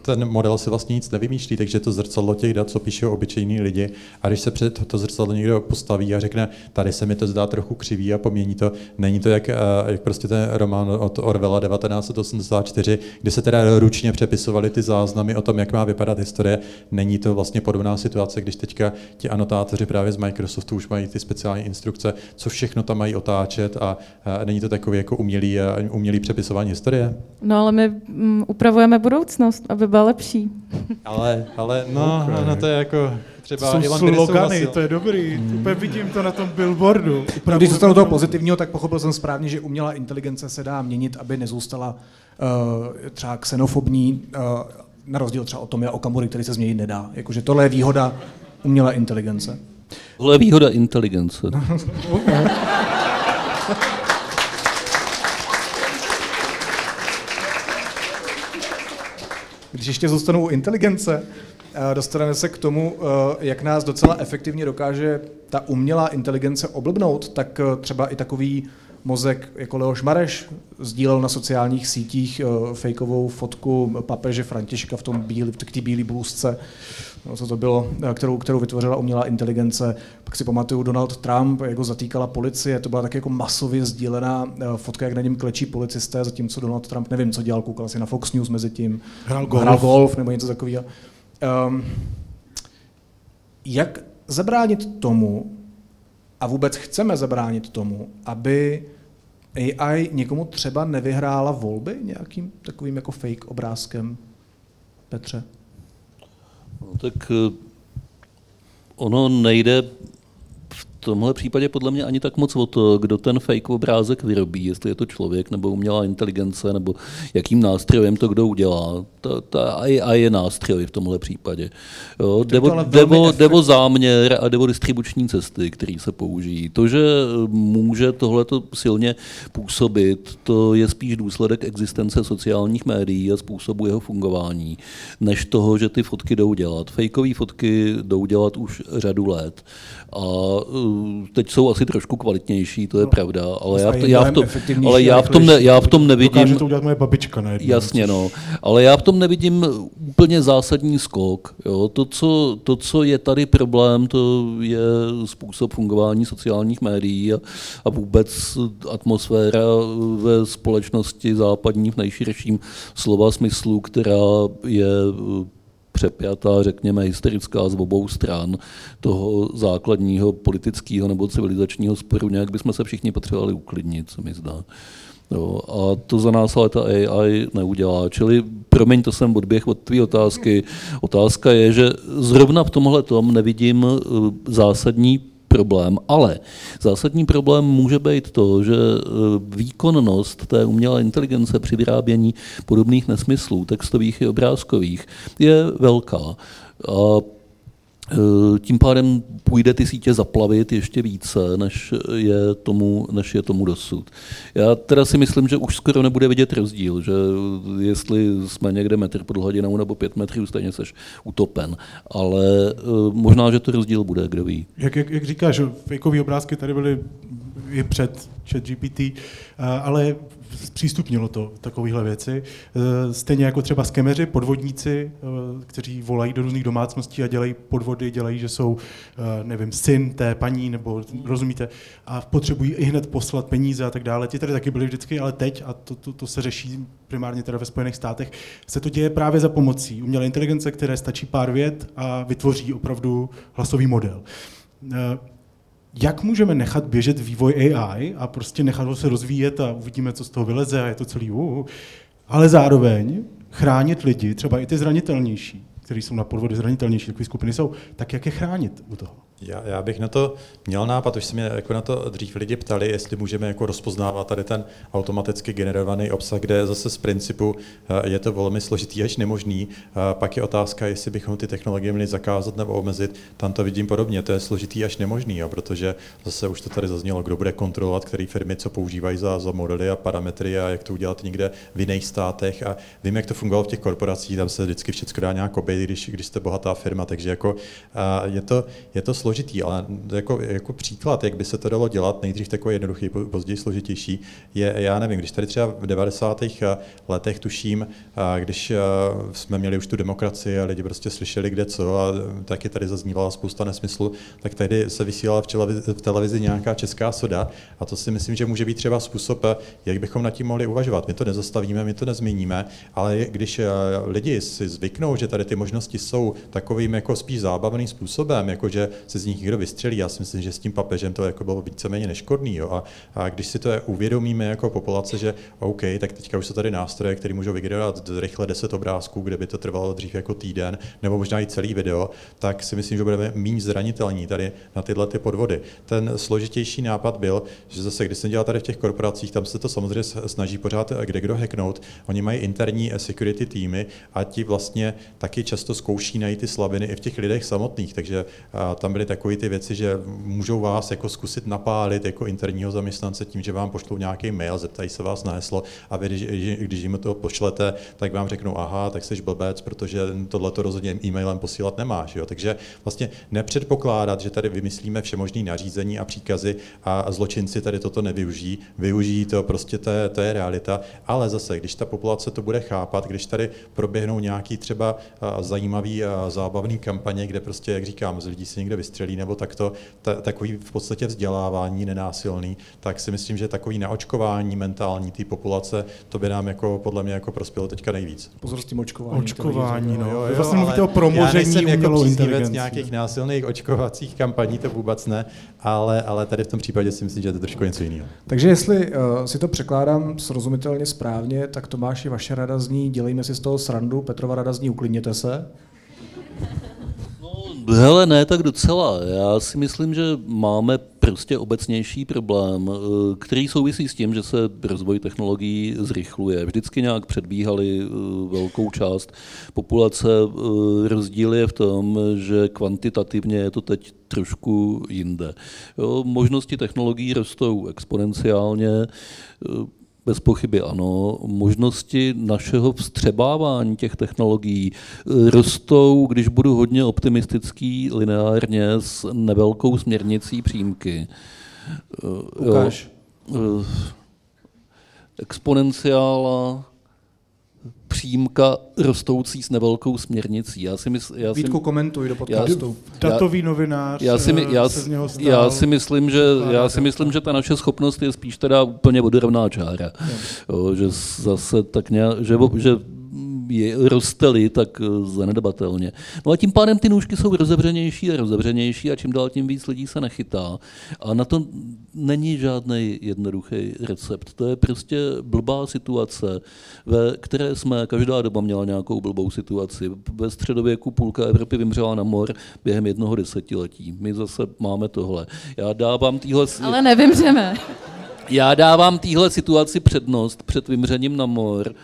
ten model si vlastně nic nevymýšlí, takže to zrcadlo těch dat, co píšou obyčejní lidi. A když se před to zrcadlo někdo postaví a řekne, tady se mi to zdá trochu křivý a pomění to, není to jak, eh, jak prostě ten román od Orwella 1984, kde se teda ručně přepisovaly ty záznamy o tom, jak má vypadat historie. Není to vlastně podobná situace, když teďka ti anotátoři právě z Microsoftu už mají ty speciální instrukce, co všechno tam mají otáčet a, a není to takový jako umělý, eh, umělý přepisování historie? No ale my um, upravujeme budoucnost, aby byla lepší. Ale, ale no, okay. no to je jako třeba Jsou Ivan slogany, to je dobrý. Hmm. Úplně vidím to na tom billboardu. Upravu Když zůstanu toho pozitivního, tak pochopil jsem správně, že umělá inteligence se dá měnit, aby nezůstala uh, třeba xenofobní, uh, na rozdíl třeba o tom je Okamury, který se změnit nedá. Jakože tohle je výhoda umělé inteligence. Tohle je výhoda inteligence. ještě zůstanou u inteligence, eh, dostaneme se k tomu, eh, jak nás docela efektivně dokáže ta umělá inteligence oblbnout, tak eh, třeba i takový mozek jako Leoš Mareš sdílel na sociálních sítích fejkovou fotku papeže Františka v tom bílý, v té bílé blůzce no, co to bylo, eh, kterou, kterou vytvořila umělá inteligence. Pak si pamatuju Donald Trump, jak ho zatýkala policie, to byla tak jako masově sdílená eh, fotka, jak na něm klečí policisté, zatímco Donald Trump nevím, co dělal, koukal si na Fox News mezi tím, hrál golf, hrál golf nebo něco takového. Um, jak zabránit tomu, a vůbec chceme zabránit tomu, aby AI někomu třeba nevyhrála volby nějakým takovým jako fake obrázkem, Petře? No, tak eh, ono nejde tomhle případě podle mě ani tak moc o to, kdo ten fake obrázek vyrobí, jestli je to člověk nebo umělá inteligence, nebo jakým nástrojem to kdo udělá. Ta, ta a je nástroj v tomhle případě. Jo, jde o záměr a jde o distribuční cesty, které se použijí. To, že může tohleto silně působit, to je spíš důsledek existence sociálních médií a způsobu jeho fungování, než toho, že ty fotky jdou dělat. Fakeové fotky jdou dělat už řadu let. A teď jsou asi trošku kvalitnější, to je No, pravda, ale já, já, v tom, ale já v tom, ne, já v tom Dokáže nevidím, to udělat moje babička na jednou. Jasně, no. Ale já v tom nevidím úplně zásadní skok. Jo. To, co, to, co je tady problém, to je způsob fungování sociálních médií a, a vůbec atmosféra ve společnosti západní v nejširším slova smyslu, která je přepjatá, řekněme, hysterická z obou stran toho základního politického nebo civilizačního sporu. Nějak bychom se všichni potřebovali uklidnit, co mi zdá. Jo, a to za nás ale ta AI neudělá. Čili, promiň, to jsem odběh od tvé otázky. Otázka je, že zrovna v tomhle tom nevidím eh, zásadní problém, ale zásadní problém může být to, že eh, výkonnost té umělé inteligence při vyrábění podobných nesmyslů, textových i obrázkových, je velká. A tím pádem půjde ty sítě zaplavit ještě více, než je tomu, než je tomu dosud. Já teda si myslím, že už skoro nebude vidět rozdíl, že jestli jsme někde metr pod hladinou nebo pět metrů, stejně seš utopen. Ale eh, možná, že to rozdíl bude, kdo ví. Jak, jak, jak říkáš, fakeové obrázky tady byly i před ChatGPT, eh, ale zpřístupnilo to takovéhle věci. Eh, Stejně jako třeba skemeři, podvodníci, eh, kteří volají do různých domácností a dělají podvody, dělají, že jsou, eh, nevím, syn té paní, nebo rozumíte, a potřebují i hned poslat peníze a tak dále. Ti tady taky byli vždycky, ale teď, a to, to, to se řeší primárně teda ve Spojených státech, se to děje právě za pomocí umělé inteligence, které stačí pár vět a vytvoří opravdu hlasový model. Jak můžeme nechat běžet vývoj AI a prostě nechat ho se rozvíjet a uvidíme, co z toho vyleze a je to celý uh, ale zároveň chránit lidi, třeba i ty zranitelnější, kteří jsou na podvody zranitelnější, takové skupiny jsou, tak jak je chránit u toho? Já, já bych na to měl nápad, už se mě jako na to dřív lidi ptali, jestli můžeme jako rozpoznávat tady ten automaticky generovaný obsah, kde zase z principu eh, je to velmi složitý až nemožný. Eh, Pak je otázka, jestli bychom ty technologie měli zakázat nebo omezit. Tam to vidím podobně, to je složitý až nemožný, jo, protože zase už to tady zaznělo, kdo bude kontrolovat, které firmy co používají za, za modely a parametry a jak to udělat někde v jiných státech. A vím, jak to fungovalo v těch korporacích, tam se vždycky všechno dá nějak obejít, když, když jste bohatá firma, takže jako, a je, to, je to složitý, ale jako, jako příklad, jak by se to dalo dělat, nejdřív takový jednoduchý, po- později složitější, je, já nevím, když tady třeba v 90. letech tuším, a když a, jsme měli už tu demokracii a lidi prostě slyšeli kde co a taky tady zaznívala spousta nesmyslu, tak tady se vysílala v, televizi, v televizi nějaká česká soda a to si myslím, že může být třeba způsob, jak bychom nad tím mohli uvažovat. My to nezastavíme, my to nezměníme, ale když lidi si zvyknou, že tady ty možnosti jsou takovým jako spíš zábavným způsobem, jako že se z nich někdo vystřelí, já si myslím, že s tím papežem to jako bylo víceméně neškodný. Jo? A, a když si to uvědomíme jako populace, že OK, tak teďka už jsou tady nástroje, které můžou vygenerovat rychle 10 obrázků, kde by to trvalo dřív jako týden, nebo možná i celý video, tak si myslím, že budeme méně zranitelní tady na tyhle ty podvody. Ten složitější nápad byl, že zase, když jsem dělal tady v těch korporacích, tam se to samozřejmě snaží pořád kde kdo hacknout. Oni mají interní security týmy a ti vlastně taky často zkouší najít ty slabiny i v těch lidech samotných, takže a, tam byly takové ty věci, že můžou vás jako zkusit napálit jako interního zaměstnance tím, že vám pošlou nějaký mail, zeptají se vás na heslo a vy, když, když jim to pošlete, tak vám řeknou, aha, tak jsi blbec, protože tohle to rozhodně e-mailem posílat nemáš. Jo? Takže vlastně nepředpokládat, že tady vymyslíme všemožný nařízení a příkazy a zločinci tady toto nevyužijí, využijí to, prostě to je, to je realita, ale zase, když ta populace to bude chápat, když tady proběhnou nějaký třeba zajímavý a zábavný kampaně, kde prostě, jak říkám, z lidí se někde vystřelí nebo takto, ta, takový v podstatě vzdělávání nenásilný, tak si myslím, že takový naočkování mentální té populace, to by nám jako podle mě jako prospělo teďka nejvíc. Pozor s tím očkováním. Očkování, to no. jo, jo, vlastně mluvíte o já promoření nejsem jako příznivec nějakých násilných očkovacích kampaní, to vůbec ne, ale, ale tady v tom případě si myslím, že to je trošku něco jiného. Takže jestli uh, si to překládám srozumitelně správně, tak Tomáši, vaše rada zní, dělejme si z toho srandu, Petrova rada zní, uklidněte se. Hele, ne, tak docela. Já si myslím, že máme prostě obecnější problém, eh, který souvisí s tím, že se rozvoj technologií zrychluje. Vždycky nějak předbíhali eh, velkou část populace. Eh, Rozdíl je v tom, že kvantitativně je to teď trošku jinde. Jo, možnosti technologií rostou exponenciálně. Eh, Bez pochyby ano. Možnosti našeho vstřebávání těch technologií eh, rostou, když budu hodně optimistický, lineárně s nevelkou směrnicí přímky. Eh, Ukáž. Jo, exponenciála přímka rostoucí s nevelkou směrnicí. Já si mysl, já Vítku, si, komentuj do podcastu. Já, Datový novinář já si, já, se z něho stal, já si myslím, že, já si myslím, že ta naše schopnost je spíš teda úplně vodorovná čára. Jo, že zase tak nějak, že, že je, roste tak eh, zanedbatelně. No a tím pádem ty nůžky jsou rozevřenější a rozevřenější a čím dál tím víc lidí se nechytá. A na to není žádný jednoduchý recept. To je prostě blbá situace, ve které jsme, každá doba měla nějakou blbou situaci. Ve středověku půlka Evropy vymřela na mor během jednoho desetiletí. My zase máme tohle. Já dávám týhle... Ale nevymřeme. Já dávám téhle situaci přednost před vymřením na mor,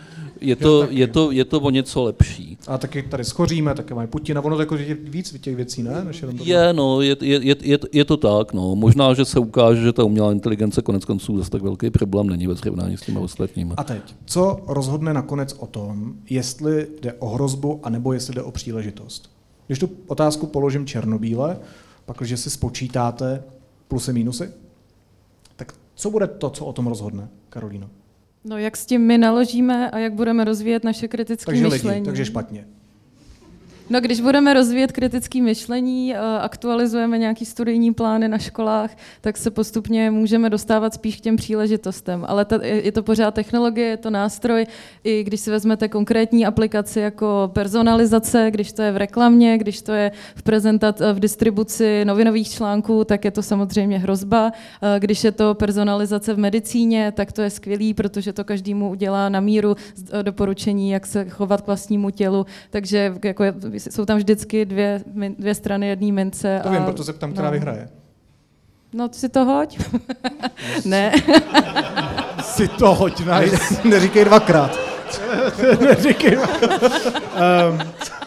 je to, jo, je, to, je to o něco lepší. A taky tady schoříme, taky mají Putina, ono jako je víc těch věcí, ne? Než jenom je, no, je, je, je, je, je, to tak, no. Možná, že se ukáže, že ta umělá inteligence konec konců zase tak velký problém není ve srovnání s těmi ostatními. A teď, co rozhodne nakonec o tom, jestli jde o hrozbu, anebo jestli jde o příležitost? Když tu otázku položím černobíle, pak, když si spočítáte plusy, mínusy, tak co bude to, co o tom rozhodne, Karolíno? No jak s tím my naložíme a jak budeme rozvíjet naše kritické myšlení. Lidi, takže špatně. No, když budeme rozvíjet kritické myšlení, aktualizujeme nějaký studijní plány na školách, tak se postupně můžeme dostávat spíš k těm příležitostem. Ale ta, je to pořád technologie, je to nástroj. I když si vezmete konkrétní aplikaci jako personalizace, když to je v reklamě, když to je v prezentat, v distribuci novinových článků, tak je to samozřejmě hrozba. Když je to personalizace v medicíně, tak to je skvělý, protože to každému udělá na míru doporučení, jak se chovat k vlastnímu tělu. Takže jako je, jsou tam vždycky dvě, dvě strany jedné mince. To a, vím, proto se ptám, která no. vyhraje. No, ty si to hoď. ne. si to hoď, nice. Neříkej dvakrát. Neříkej um,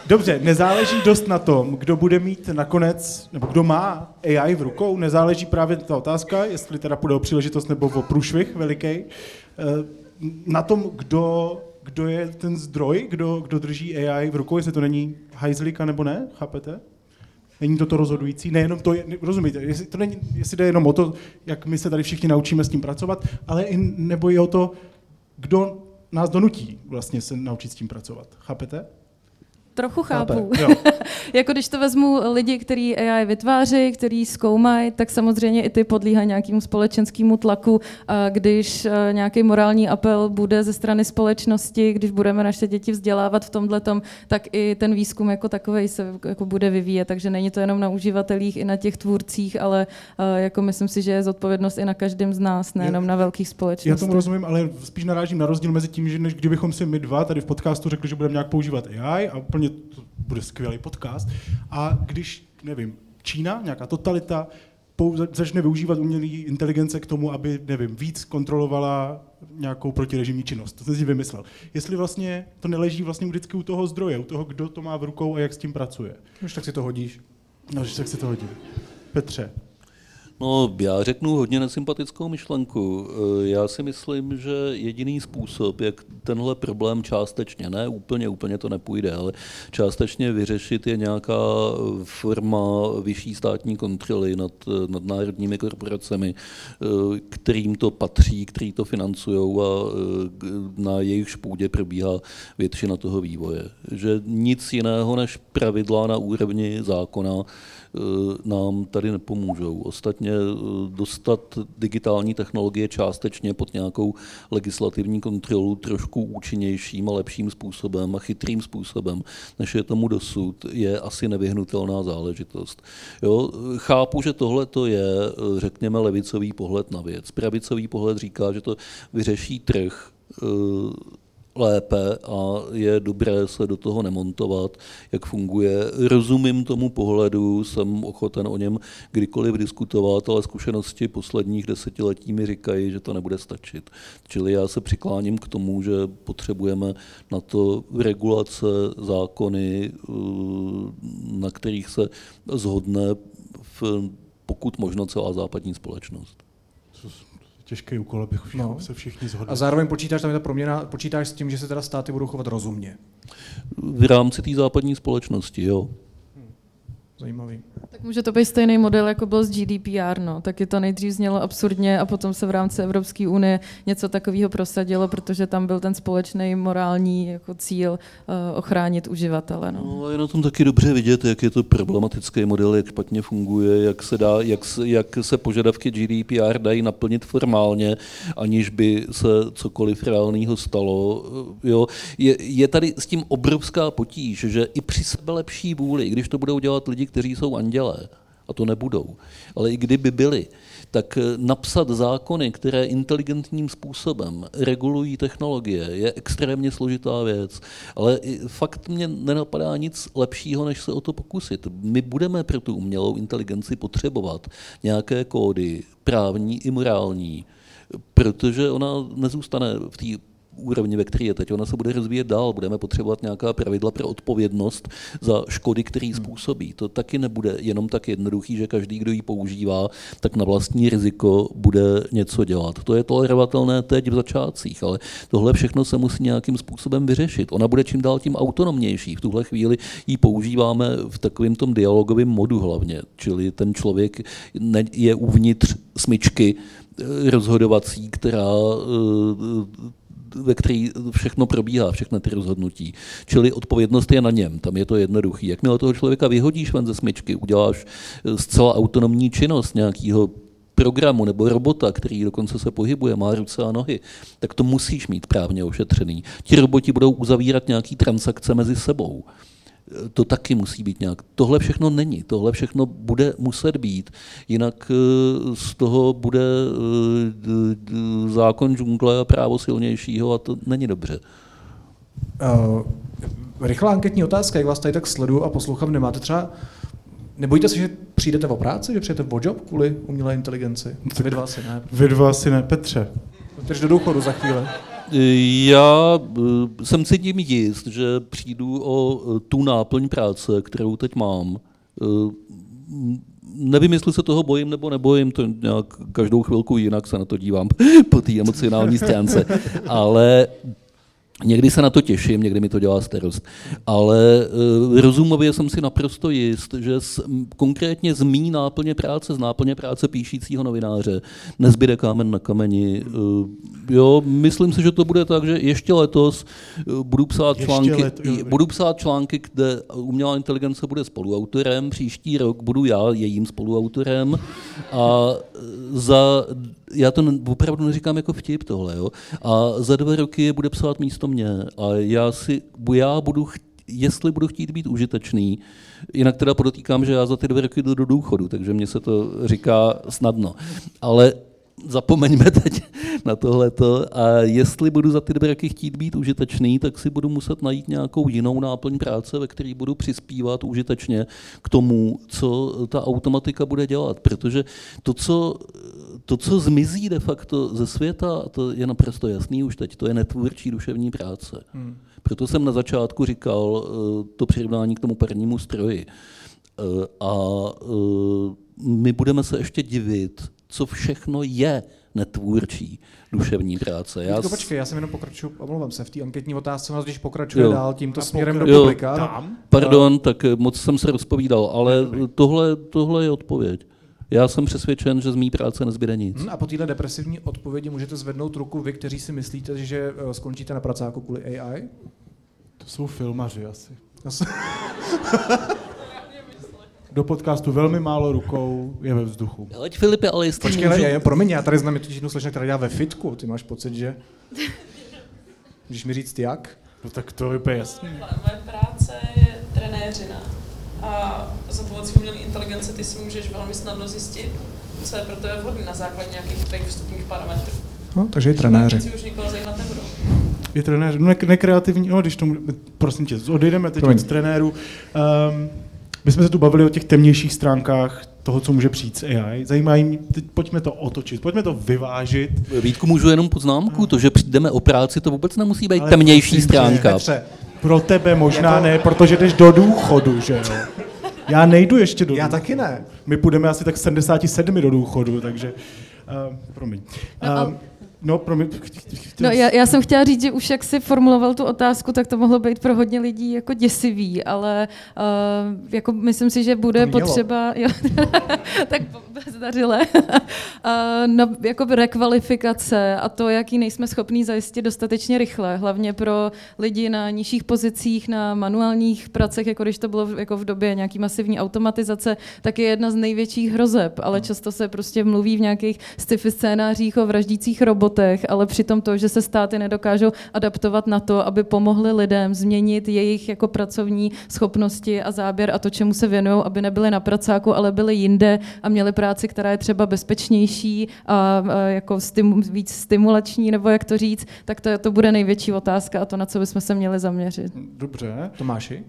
Dobře, nezáleží dost na tom, kdo bude mít nakonec, nebo kdo má AI v rukou, nezáleží právě ta otázka, jestli teda půjde o příležitost nebo o průšvih veliký, ehm, na tom, kdo kdo je ten zdroj, kdo, kdo drží AI v rukou, jestli to není hajzlíka nebo ne, chápete? Není to to rozhodující, nejenom to, je, rozumíte, jestli, to není, jestli jde jenom o to, jak my se tady všichni naučíme s tím pracovat, ale i nebo i o to, kdo nás donutí vlastně se naučit s tím pracovat. Chápete? Trochu chápu. jako když to vezmu lidi, kteří AI vytváří, kteří zkoumají, tak samozřejmě i ty podlíhají nějakému společenskému tlaku. A když eh, nějaký morální apel bude ze strany společnosti, když budeme naše děti vzdělávat v tomhle, tak i ten výzkum jako takový se jako bude vyvíjet. Takže není to jenom na uživatelích, i na těch tvůrcích, ale eh, jako myslím si, že je zodpovědnost i na každém z nás, nejenom na velkých společnostech. Já tomu rozumím, ale spíš narážím na rozdíl mezi tím, že než kdybychom si my dva tady v podcastu řekli, že budeme nějak používat AI a úplně to bude skvělý podcast. A když, nevím, Čína, nějaká totalita, začne využívat umělé inteligence k tomu, aby, nevím, víc kontrolovala nějakou protirežimní činnost. To jsem si vymyslel. Jestli vlastně to neleží vlastně vždycky u toho zdroje, u toho, kdo to má v rukou a jak s tím pracuje. Už tak si to hodíš. No, tak si to hodí. Petře. No, já řeknu hodně nesympatickou myšlenku. Eh, já si myslím, že jediný způsob, jak tenhle problém částečně, ne úplně, úplně to nepůjde, ale částečně vyřešit je nějaká forma vyšší státní kontroly nad, nad národními korporacemi, eh, kterým to patří, který to financují a eh, na jejich půdě probíhá většina toho vývoje. Že nic jiného než pravidla na úrovni zákona nám tady nepomůžou. Ostatně eh, dostat digitální technologie částečně pod nějakou legislativní kontrolu trošku účinnějším a lepším způsobem a chytrým způsobem, než je tomu dosud, je asi nevyhnutelná záležitost. Jo, chápu, že tohle to je, eh, řekněme, levicový pohled na věc. Pravicový pohled říká, že to vyřeší trh, lépe a je dobré se do toho nemontovat, jak funguje. Rozumím tomu pohledu, jsem ochoten o něm kdykoliv diskutovat, ale zkušenosti posledních desetiletí mi říkají, že to nebude stačit. Čili já se přikláním k tomu, že potřebujeme na to regulace, zákony, na kterých se zhodne v, pokud možno celá západní společnost Těžký úkol, abych No. no. se všichni zhodli. A zároveň počítáš, tam je ta proměna, počítáš s tím, že se teda státy budou chovat rozumně. V rámci té západní společnosti, jo. Zajímavý. Tak může to být stejný model, jako byl s GDPR, no. Taky to nejdřív znělo absurdně a potom se v rámci Evropské unie něco takového prosadilo, protože tam byl ten společný morální jako cíl uh, ochránit uživatele. No. No, a je na tom taky dobře vidět, jak je to problematický model, jak špatně funguje, jak se, dá, jak, se, jak se požadavky GDPR dají naplnit formálně, aniž by se cokoliv reálného stalo. Jo. Je, je tady s tím obrovská potíž, že i při sebe lepší vůli, když to budou dělat lidi, kteří jsou andělé, a to nebudou, ale i kdyby byli, tak eh, napsat zákony, které inteligentním způsobem regulují technologie, je extrémně složitá věc. Ale fakt mě nenapadá nic lepšího, než se o to pokusit. My budeme pro tu umělou inteligenci potřebovat nějaké kódy, právní i morální, protože ona nezůstane v té úrovni, ve které je teď. Ona se bude rozvíjet dál, budeme potřebovat nějaká pravidla pro odpovědnost za škody, který způsobí. To taky nebude jenom tak jednoduchý, že každý, kdo ji používá, tak na vlastní riziko bude něco dělat. To je tolerovatelné teď v začátcích, ale tohle všechno se musí nějakým způsobem vyřešit. Ona bude čím dál tím autonomnější. V tuhle chvíli ji používáme v takovém tom dialogovém modu hlavně, čili ten člověk je uvnitř smyčky eh, rozhodovací, která eh, ve který všechno probíhá, všechny ty rozhodnutí. Čili odpovědnost je na něm, tam je to jednoduchý. Jakmile toho člověka vyhodíš ven ze smyčky, uděláš eh, zcela autonomní činnost nějakého programu nebo robota, který dokonce se pohybuje, má ruce a nohy, tak to musíš mít právně ošetřený. Ti roboti budou uzavírat nějaký transakce mezi sebou. Eh, To taky musí být nějak. Tohle všechno není. Tohle všechno bude muset být. Jinak eh, z toho bude eh, zákon džungle a právo silnějšího a to není dobře. Uh, rychlá anketní otázka, jak vás tady tak sleduju a poslouchám, nemáte třeba Nebojíte se, že přijdete o práci, že přijdete o job kvůli umělé inteligenci? Vy dva si ne. Vy dva asi ne, Petře. Takže do důchodu za chvíli. Já eh, jsem si tím jist, že přijdu o eh, tu náplň práce, kterou teď mám. Eh, Nevím, jestli se toho bojím nebo nebojím, to nějak každou chvilku jinak se na to dívám po té emocionální stránce, ale Někdy se na to těším, někdy mi to dělá starost. Ale uh, rozumově jsem si naprosto jist, že z, konkrétně z mý náplně práce, z náplně práce píšícího novináře, nezbyde kámen na kameni. Uh, jo, myslím si, že to bude tak, že ještě letos uh, budu psát Ještě články, let- jo. budu psát články, kde umělá inteligence bude spoluautorem, příští rok budu já jejím spoluautorem a za, já to opravdu neříkám jako vtip tohle, jo, a za dva roky je bude psát místo mě a já si, já budu cht, jestli budu chtít být užitečný, jinak teda podotýkám, že já za ty dva roky jdu do důchodu, takže mně se to říká snadno, ale zapomeňme teď na tohleto a jestli budu za ty dva roky chtít být užitečný, tak si budu muset najít nějakou jinou náplň práce, ve které budu přispívat užitečně k tomu, co ta automatika bude dělat, protože to, co, to, co zmizí de facto ze světa, to je naprosto jasný už teď, to je netvůrčí duševní práce. Hmm. Proto jsem na začátku říkal eh, to přirovnání k tomu parnímu stroji. Eh, A eh, my budeme se ještě divit, co všechno je netvůrčí duševní práce. Já Vítko, počkej, já jsem jenom pokračuju, omlouvám se, v té anketní otázce, nás když pokračuje Jo. dál tímto A směrem do pokra- jo, publika. ano. Tam? Pardon, tak moc jsem se rozpovídal, ale tohle, tohle je odpověď. Já jsem přesvědčen, že z mý práce nezbyde nic. Hm, A po této depresivní odpovědi můžete zvednout ruku vy, kteří si myslíte, že eh, skončíte na pracáku kvůli AI? To jsou filmaři asi. Do podcastu velmi málo rukou je ve vzduchu. Aleť Filipe, ale jestli Počkej, můžu... já, promiň, já tady znám totiž jednu slečnu, která dělá ve fitku. Ty máš pocit, že... Můžeš mi říct jak? No tak to je úplně jasný. Moje práce je trenéřina. A za pomocí umělé inteligence ty si můžeš velmi snadno zjistit, co je pro tebe vhodné na základě nějakých tvých vstupních parametrů. No, takže i trenéři. Si už nikoho zajímat nebudou. Je trenér, no ne, nekreativní, no když tomu, prosím tě, odejdeme teď Promiň. od trenérů. Um, my jsme se tu bavili o těch temnějších stránkách toho, co může přijít z AI. Zajímají mě, teď pojďme to otočit, pojďme to vyvážit. Vítku, můžu jenom poznámku? To, že přijdeme o práci, to vůbec nemusí být Ale temnější stránka. Petře, Pro tebe možná Je to- ne, protože jdeš do důchodu, že jo? Já nejdu ještě do já důchodu. taky ne. My půjdeme asi tak 77 do důchodu, takže Uh, promiň. No, ale- Uh, no, promiň. No, já, já jsem chtěla říct, že už jak si formuloval tu otázku, tak to mohlo být pro hodně lidí jako děsivý, ale uh, jako myslím si, že bude potřeba, jo, tak zdařile, no, jako rekvalifikace a to, jaký nejsme schopní zajistit dostatečně rychle, hlavně pro lidi na nižších pozicích, na manuálních pracech, jako když to bylo v- jako v době nějaký masivní automatizace, tak je jedna z největších hrozeb, ale často se prostě mluví v nějakých sci-fi scénářích o vraždících robotech, ale přitom to, že se státy nedokážou adaptovat na to, aby pomohli lidem změnit jejich jako pracovní schopnosti a záběr a to, čemu se věnují, aby nebyli na pracáku, ale byli jinde a měli práci, která je třeba bezpečnější a, a jako stimu, víc stimulační, nebo jak to říct, tak to, to bude největší otázka a to, na co bychom se měli zaměřit. Dobře. Tomáši?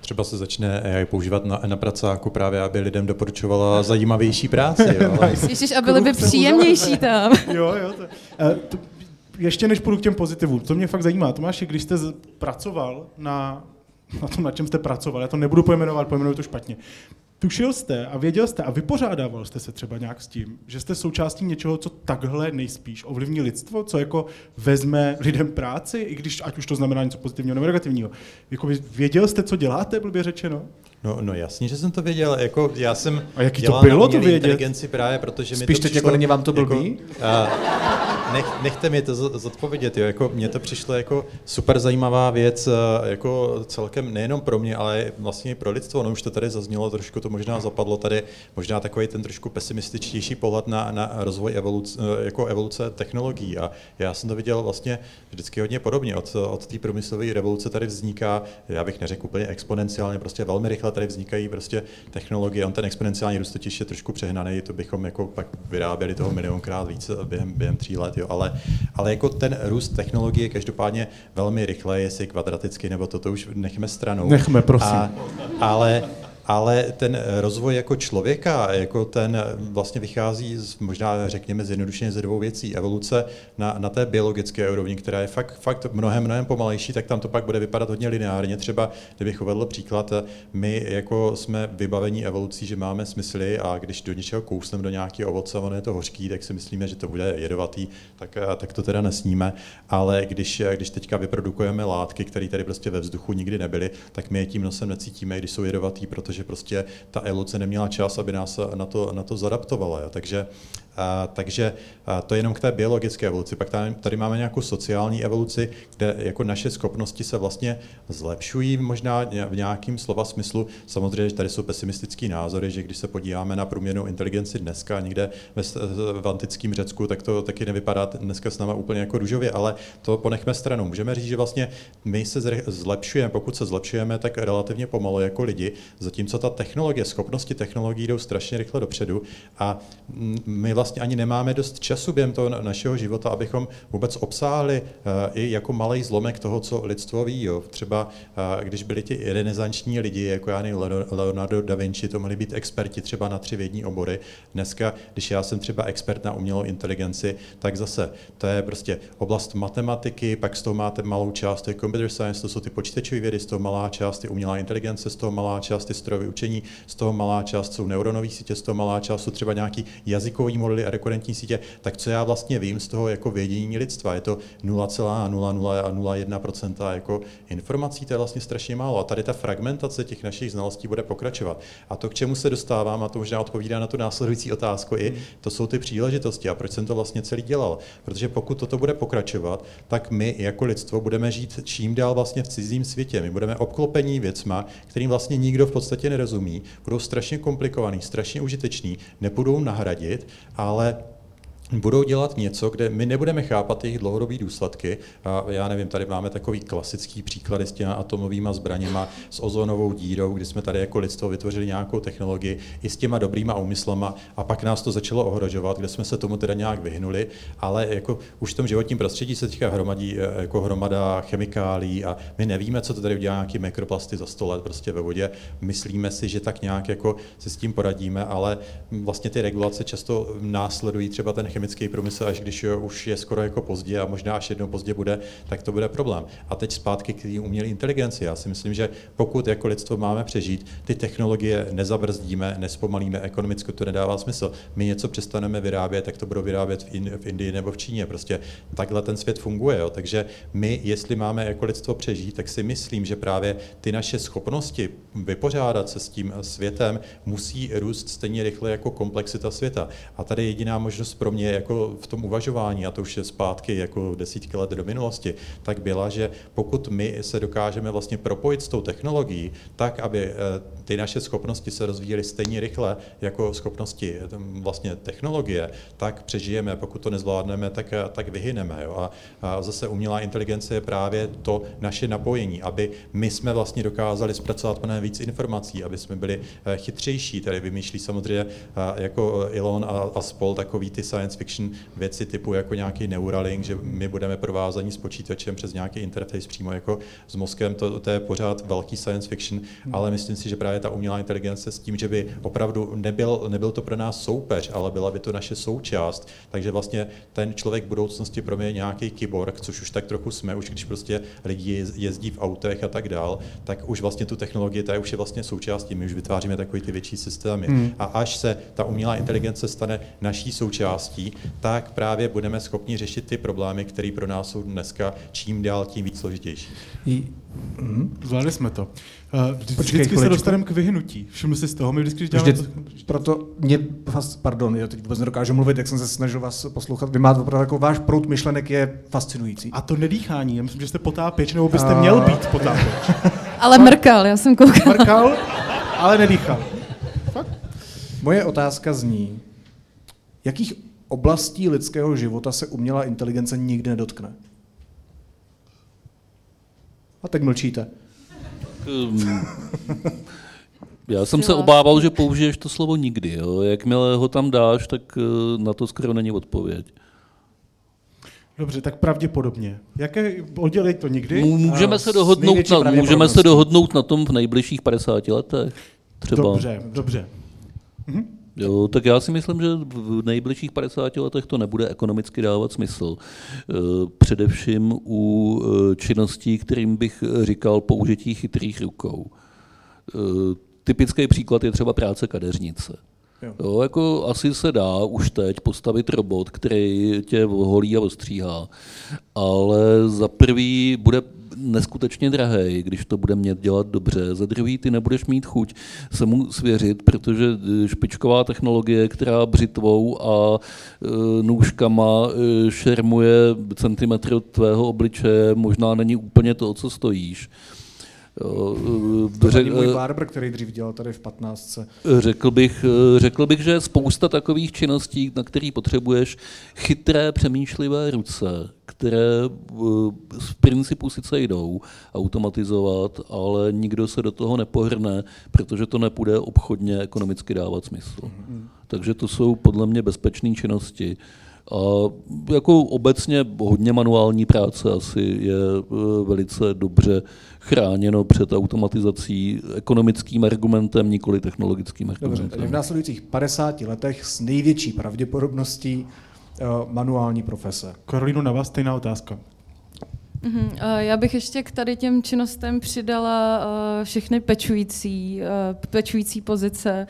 Třeba se začne AI používat na, na pracáku právě, aby lidem doporučovala zajímavější práci. Jo? Ale Ježiš, a byly by příjemnější tam. Jo, jo. To, uh, to, ještě než půjdu k těm pozitivům, co mě fakt zajímá, Tomáši, když jste z, pracoval na, na tom, na čem jste pracoval, já to nebudu pojmenovat, pojmenuju to špatně. Tušil jste a věděl jste a vypořádával jste se třeba nějak s tím, že jste součástí něčeho, co takhle nejspíš ovlivní lidstvo, co jako vezme lidem práci, i když ať už to znamená něco pozitivního nebo negativního. Jako věděl jste, co děláte, blbě řečeno? No, no jasně, že jsem to věděl. Jako já jsem A jaký to bylo to vědět? inteligenci právě, protože mi Spíš to teď přišlo, jako není vám to blbý? Jako, a, nech, nechte mi to zodpovědět. Jo. Jako, mně to přišlo jako super zajímavá věc, a jako celkem nejenom pro mě, ale vlastně i pro lidstvo. No už to tady zaznělo, trošku to možná zapadlo tady, možná takový ten trošku pesimističtější pohled na, na rozvoj evoluce, jako evoluce technologií. A já jsem to viděl vlastně vždycky hodně podobně. Od, od té průmyslové revoluce tady vzniká, já bych neřekl úplně exponenciálně, prostě velmi rychle tady vznikají prostě technologie. On ten exponenciální růst totiž je trošku přehnaný, to bychom jako pak vyráběli toho milionkrát víc během, během tří let, jo. Ale, ale jako ten růst technologie je každopádně velmi rychle, jestli kvadraticky nebo to, to už nechme stranou. Nechme, prosím. A, ale ale ten rozvoj jako člověka, jako ten vlastně vychází z, možná řekněme zjednodušeně ze dvou věcí. Evoluce na, na té biologické úrovni, která je fakt, fakt mnohem, mnohem pomalejší, tak tam to pak bude vypadat hodně lineárně. Třeba, kdybych uvedl příklad, my jako jsme vybavení evolucí, že máme smysly a když do něčeho kousneme do nějakého ovoce, ono je to hořký, tak si myslíme, že to bude jedovatý, tak, tak to teda nesníme. Ale když, když teďka vyprodukujeme látky, které tady prostě ve vzduchu nikdy nebyly, tak my je tím nosem necítíme, když jsou jedovatý, protože prostě ta evoluce neměla čas, aby nás na to, na to zadaptovala. Jo. Takže, takže to je jenom k té biologické evoluci. Pak tady, tady máme nějakou sociální evoluci, kde jako naše schopnosti se vlastně zlepšují možná v nějakým slova smyslu. Samozřejmě, že tady jsou pesimistické názory, že když se podíváme na průměrnou inteligenci dneska někde ve, v antickém Řecku, tak to taky nevypadá dneska s náma úplně jako růžově, ale to ponechme stranou. Můžeme říct, že vlastně my se zlepšujeme, pokud se zlepšujeme, tak relativně pomalu jako lidi, zatímco ta technologie, schopnosti technologií jdou strašně rychle dopředu a my vlastně ani nemáme dost času během toho našeho života, abychom vůbec obsáhli uh, i jako malý zlomek toho, co lidstvo ví. Jo. Třeba uh, když byli ti renesanční lidi, jako já Leonardo da Vinci, to mohli být experti třeba na tři vědní obory. Dneska, když já jsem třeba expert na umělou inteligenci, tak zase to je prostě oblast matematiky, pak z toho máte malou část, to je computer science, to jsou ty počítačové vědy, z toho malá část je umělá inteligence, z toho malá část je strojové učení, z toho malá část jsou neuronové sítě, z toho malá část jsou třeba nějaký jazykový modely a rekurentní sítě, tak co já vlastně vím z toho jako vědění lidstva, je to 0,0001% jako informací, to je vlastně strašně málo. A tady ta fragmentace těch našich znalostí bude pokračovat. A to, k čemu se dostávám, a to možná odpovídá na tu následující otázku, i to jsou ty příležitosti. A proč jsem to vlastně celý dělal? Protože pokud toto bude pokračovat, tak my jako lidstvo budeme žít čím dál vlastně v cizím světě. My budeme obklopení věcma, kterým vlastně nikdo v podstatě nerozumí, budou strašně komplikovaný, strašně užitečný, nepůjdou nahradit, ale budou dělat něco, kde my nebudeme chápat jejich dlouhodobé důsledky. A já nevím, tady máme takový klasický příklady s těmi atomovými zbraněma, s ozonovou dírou, kdy jsme tady jako lidstvo vytvořili nějakou technologii i s těma dobrýma úmyslama a pak nás to začalo ohrožovat, kde jsme se tomu teda nějak vyhnuli, ale jako už v tom životním prostředí se teďka hromadí jako hromada chemikálí a my nevíme, co to tady udělá nějaký mikroplasty za 100 let prostě ve vodě. Myslíme si, že tak nějak jako se s tím poradíme, ale vlastně ty regulace často následují třeba ten chemický průmysl, až když už je skoro jako pozdě a možná až jednou pozdě bude, tak to bude problém. A teď zpátky k té umělé inteligenci. Já si myslím, že pokud jako lidstvo máme přežít, ty technologie nezabrzdíme, nespomalíme, ekonomicky to nedává smysl. My něco přestaneme vyrábět, tak to budou vyrábět v, v Indii nebo v Číně. Prostě takhle ten svět funguje. Jo. Takže my, jestli máme jako lidstvo přežít, tak si myslím, že právě ty naše schopnosti vypořádat se s tím světem musí růst stejně rychle jako komplexita světa. A tady jediná možnost pro mě jako v tom uvažování, a to už je zpátky jako desítky let do minulosti, tak byla, že pokud my se dokážeme vlastně propojit s tou technologií, tak, aby eh, ty naše schopnosti se rozvíjely stejně rychle jako schopnosti eh, vlastně technologie, tak přežijeme. Pokud to nezvládneme, tak, eh, tak vyhyneme. Jo? A, a zase umělá inteligence je právě to naše napojení, aby my jsme vlastně dokázali zpracovat mnohem víc informací, aby jsme byli chytřejší. Tady vymýšlí samozřejmě jako Elon a, a spol takový ty science fiction věci typu jako nějaký Neuralink, že my budeme provázaní s počítačem přes nějaký interface přímo jako s mozkem, to, to je pořád velký science fiction, hmm. ale myslím si, že právě ta umělá inteligence s tím, že by opravdu nebyl, nebyl to pro nás soupeř, ale byla by to naše součást, takže vlastně ten člověk v budoucnosti pro mě je nějaký kyborg, což už tak trochu jsme, už když prostě lidi jezdí v autech a tak dál, tak už vlastně tu technologii, ta už je vlastně součástí, my už vytváříme takové ty větší systémy. Hmm. A až se ta umělá inteligence stane naší součástí, tak právě budeme schopni řešit ty problémy, které pro nás jsou dneska čím dál tím víc složitější. Mm-hmm. Zvládli jsme to. Uh, vždycky Počkej, se dostaneme k vyhnutí. Všiml jsi z toho? My vždycky, když děláme... Vždy, to... Proto mě, pardon, já teď vůbec nedokážu mluvit, jak jsem se snažil vás poslouchat. Vy máte opravdu jako váš prout myšlenek je fascinující. A to nedýchání, já myslím, že jste potápěč, nebo byste měl být potápěč. ale mrkal, já jsem koukal. Mrkal, ale nedýchal. Fakt? Moje otázka zní, jakých oblastí lidského života se umělá inteligence nikdy nedotkne? A teď mlčíte. Um, já jsem se obával, že použiješ to slovo nikdy. Jo. Jakmile ho tam dáš, tak eh, na to skoro není odpověď. Dobře, tak pravděpodobně. Jaké oddělej to nikdy? Můžeme se, dohodnout na, můžeme se dohodnout na tom v nejbližších 50 letech. Třeba. Dobře, dobře. Mhm. Jo, tak já si myslím, že v nejbližších 50 letech to nebude ekonomicky dávat smysl. E, především u e, činností, kterým bych říkal použití chytrých rukou. E, typický příklad je třeba práce kadeřnice. Jo. Jo, jako asi se dá už teď postavit robot, který tě holí a ostříhá, ale za prvý bude neskutečně drahý, když to bude mět dělat dobře. Za druhý, ty nebudeš mít chuť se mu svěřit, protože eh, špičková technologie, která břitvou a e, nůžkama e, šermuje centimetry od tvého obličeje, možná není úplně to, o co stojíš. To řek, můj barber, který dřív dělal tady v 15. Řekl bych, řekl bych, že spousta takových činností, na které potřebuješ chytré, přemýšlivé ruce, které v principu sice jdou automatizovat, ale nikdo se do toho nepohrne, protože to nepůjde obchodně ekonomicky dávat smysl. Mm-hmm. Takže to jsou podle mě bezpečné činnosti. A jako obecně hodně manuální práce asi je e, velice dobře chráněno před automatizací ekonomickým argumentem, nikoli technologickým argumentem. Dobře, v následujících 50 letech s největší pravděpodobností uh, manuální profese. Karolínu, na vás stejná otázka. Uh-huh. Já bych ještě k tady těm činnostem přidala uh, všechny pečující, uh, pečující pozice,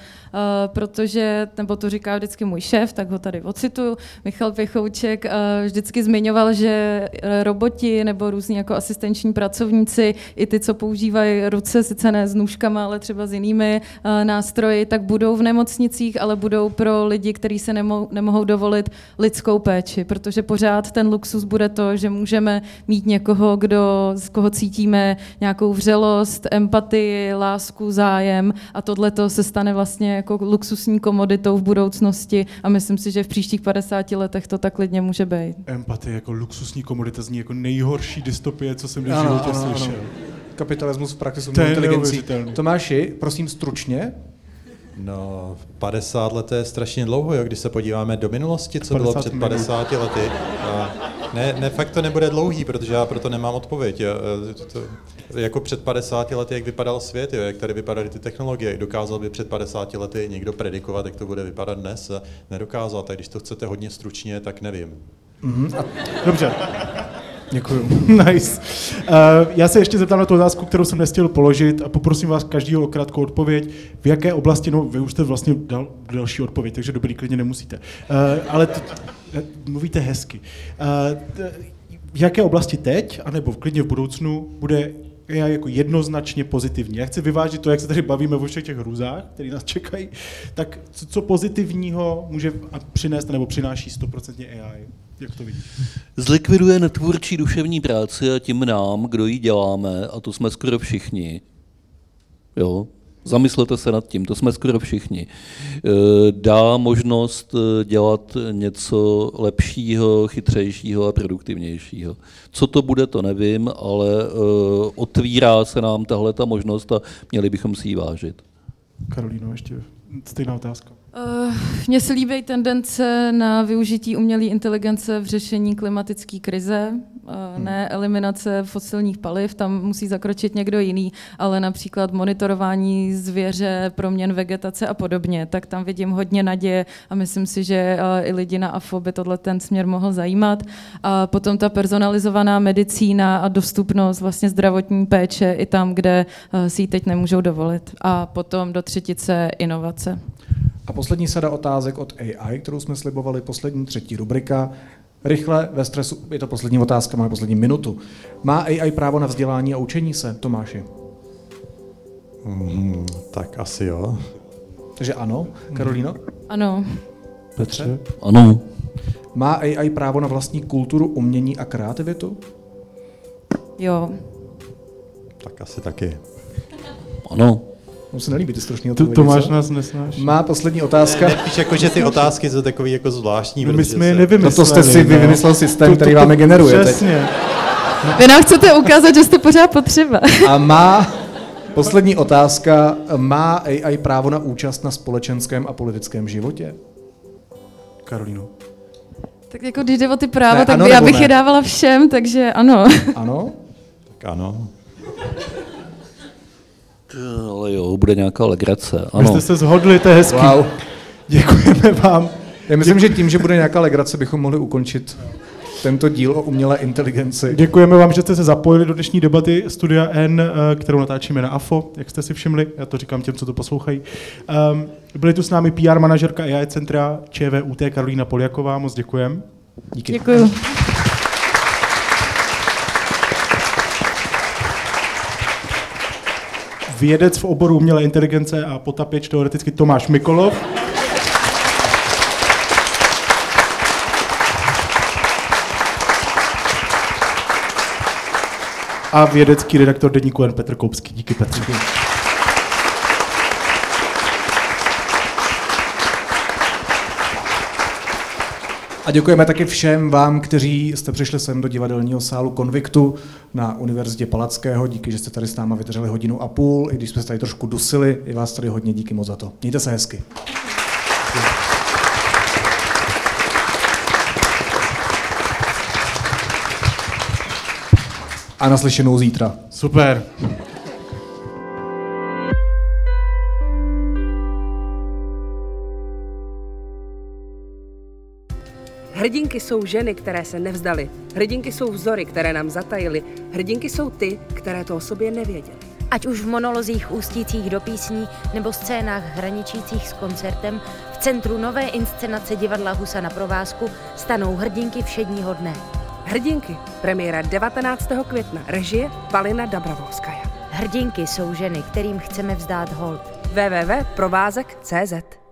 protože, nebo to říká vždycky můj šéf, tak ho tady ocituju, Michal Pěchouček vždycky zmiňoval, že roboti nebo různí jako asistenční pracovníci, i ty, co používají ruce, sice ne s nůžkama, ale třeba s jinými nástroji, tak budou v nemocnicích, ale budou pro lidi, kteří se nemohou, nemohou dovolit lidskou péči, protože pořád ten luxus bude to, že můžeme mít někoho, kdo, z koho cítíme nějakou vřelost, empatii, lásku, zájem a tohle se stane vlastně jako luxusní komoditou v budoucnosti a myslím si, že v příštích 50 letech to tak klidně může být. Empatie jako luxusní komodita zní jako nejhorší dystopie, co jsem v životě slyšel. Ano. Kapitalismus v praxi jsou inteligencí. Tomáši, prosím stručně, No, 50 let je strašně dlouho, jo, když se podíváme do minulosti, co bylo 50 před minut. 50 lety. A ne, ne, fakt to nebude dlouhý, protože já proto nemám odpověď. Jo. To, to, jako před 50 lety, jak vypadal svět, jo, jak tady vypadaly ty technologie. Dokázal by před 50 lety někdo predikovat, jak to bude vypadat dnes? Nedokázal, tak když to chcete hodně stručně, tak nevím. Dobře, Děkuju. nice. Uh, já se ještě zeptám na tu otázku, kterou jsem nestihl položit a poprosím vás každého o krátkou odpověď. V jaké oblasti, no vy už jste vlastně dal další odpověď, takže dobrý, klidně nemusíte. Uh, ale t- t- mluvíte hezky. Uh, t- v jaké oblasti teď, anebo klidně v budoucnu, bude AI jako jednoznačně pozitivní. Já chci vyvážit to, jak se tady bavíme o všech těch hrůzách, které nás čekají, tak co, co pozitivního může přinést nebo přináší 100% AI? Jak to vidíš? Zlikviduje netvůrčí duševní práci a tím nám, kdo ji děláme, a to jsme skoro všichni, jo, zamyslete se nad tím, to jsme skoro všichni, eh, dá možnost eh, dělat něco lepšího, chytřejšího a produktivnějšího. Co to bude, to nevím, ale eh, otvírá se nám tahle ta možnost a měli bychom si ji vážit. Karolíno, ještě stejná otázka. Uh, Mně se líbí tendence na využití umělé inteligence v řešení klimatické krize, uh, ne eliminace fosilních paliv, tam musí zakročit někdo jiný, ale například monitorování zvěře, proměn vegetace a podobně, tak tam vidím hodně naděje a myslím si, že uh, i lidi na AFO by tohle ten směr mohl zajímat. A potom ta personalizovaná medicína a dostupnost vlastně zdravotní péče i tam, kde si ji teď nemůžou dovolit. A potom do třetice inovace. A poslední sada otázek od AI, kterou jsme slibovali, poslední třetí rubrika. Rychle, ve stresu, je to poslední otázka, máme poslední minutu. Má AI právo na vzdělání a učení se, Tomáši? Mm, tak asi jo. Takže ano. Karolíno? Ano. Petře? Ano, Má AI právo na vlastní kulturu, umění a kreativitu? Jo. Tak asi taky. ano. Mu se nelíbí ty Tu, odpovědi, Tomáš nás nesnáší. Má poslední otázka. Ne, nepíš jako, že ty otázky jsou takový jako zvláštní. My protože jsme je nevymysleli. Toto jste si vy no. vymyslel systém, To- který to- vám je generuje teď. Přesně. Vy nám chcete ukázat, že jste pořád potřeba. A má poslední otázka. Má AI právo na účast na společenském a politickém životě? Karolíno. Tak jako když jde o ty práva, Ne, tak ano by, já bych ne? je dávala všem, takže ano. Ano? Tak ano. Ale jo, bude nějaká legrace. Vy Ano. jste se zhodli, to je hezký. Wow. Děkujeme vám. Já myslím, že tím, že bude nějaká legrace, bychom mohli ukončit tento díl o umělé inteligenci. Děkujeme vám, že jste se zapojili do dnešní debaty Studia N, eh, kterou natáčíme na AFO, jak jste si všimli. Já to říkám těm, co to poslouchají. Um, byli tu s námi PR manažerka AI Centra ČVUT Karolína Poljaková, moc děkujeme. Díky. Děkuju. Vědec v oboru umělé inteligence a potapěč teoreticky Tomáš Mikolov. A vědecký redaktor deníku N Petr Koupský. Díky Petr. A děkujeme taky všem vám, kteří jste přišli sem do divadelního sálu Konviktu na Univerzitě Palackého. Díky, že jste tady s náma vydrželi hodinu a půl, i když jsme se tady trošku dusili. Je vás tady hodně díky moc za to. Mějte se hezky. A naslyšenou zítra. Super. Hrdinky jsou ženy, které se nevzdaly. Hrdinky jsou vzory, které nám zatajily. Hrdinky jsou ty, které to o sobě nevěděly. Ať už v monolozích ústících do písní nebo scénách hraničících s koncertem, v centru nové inscenace divadla Husa na provázku stanou hrdinky všedního dne. Hrdinky. Premiéra 19. května. Režie Palina Dabravolskaja. Hrdinky jsou ženy, kterým chceme vzdát hold. www.provázek.cz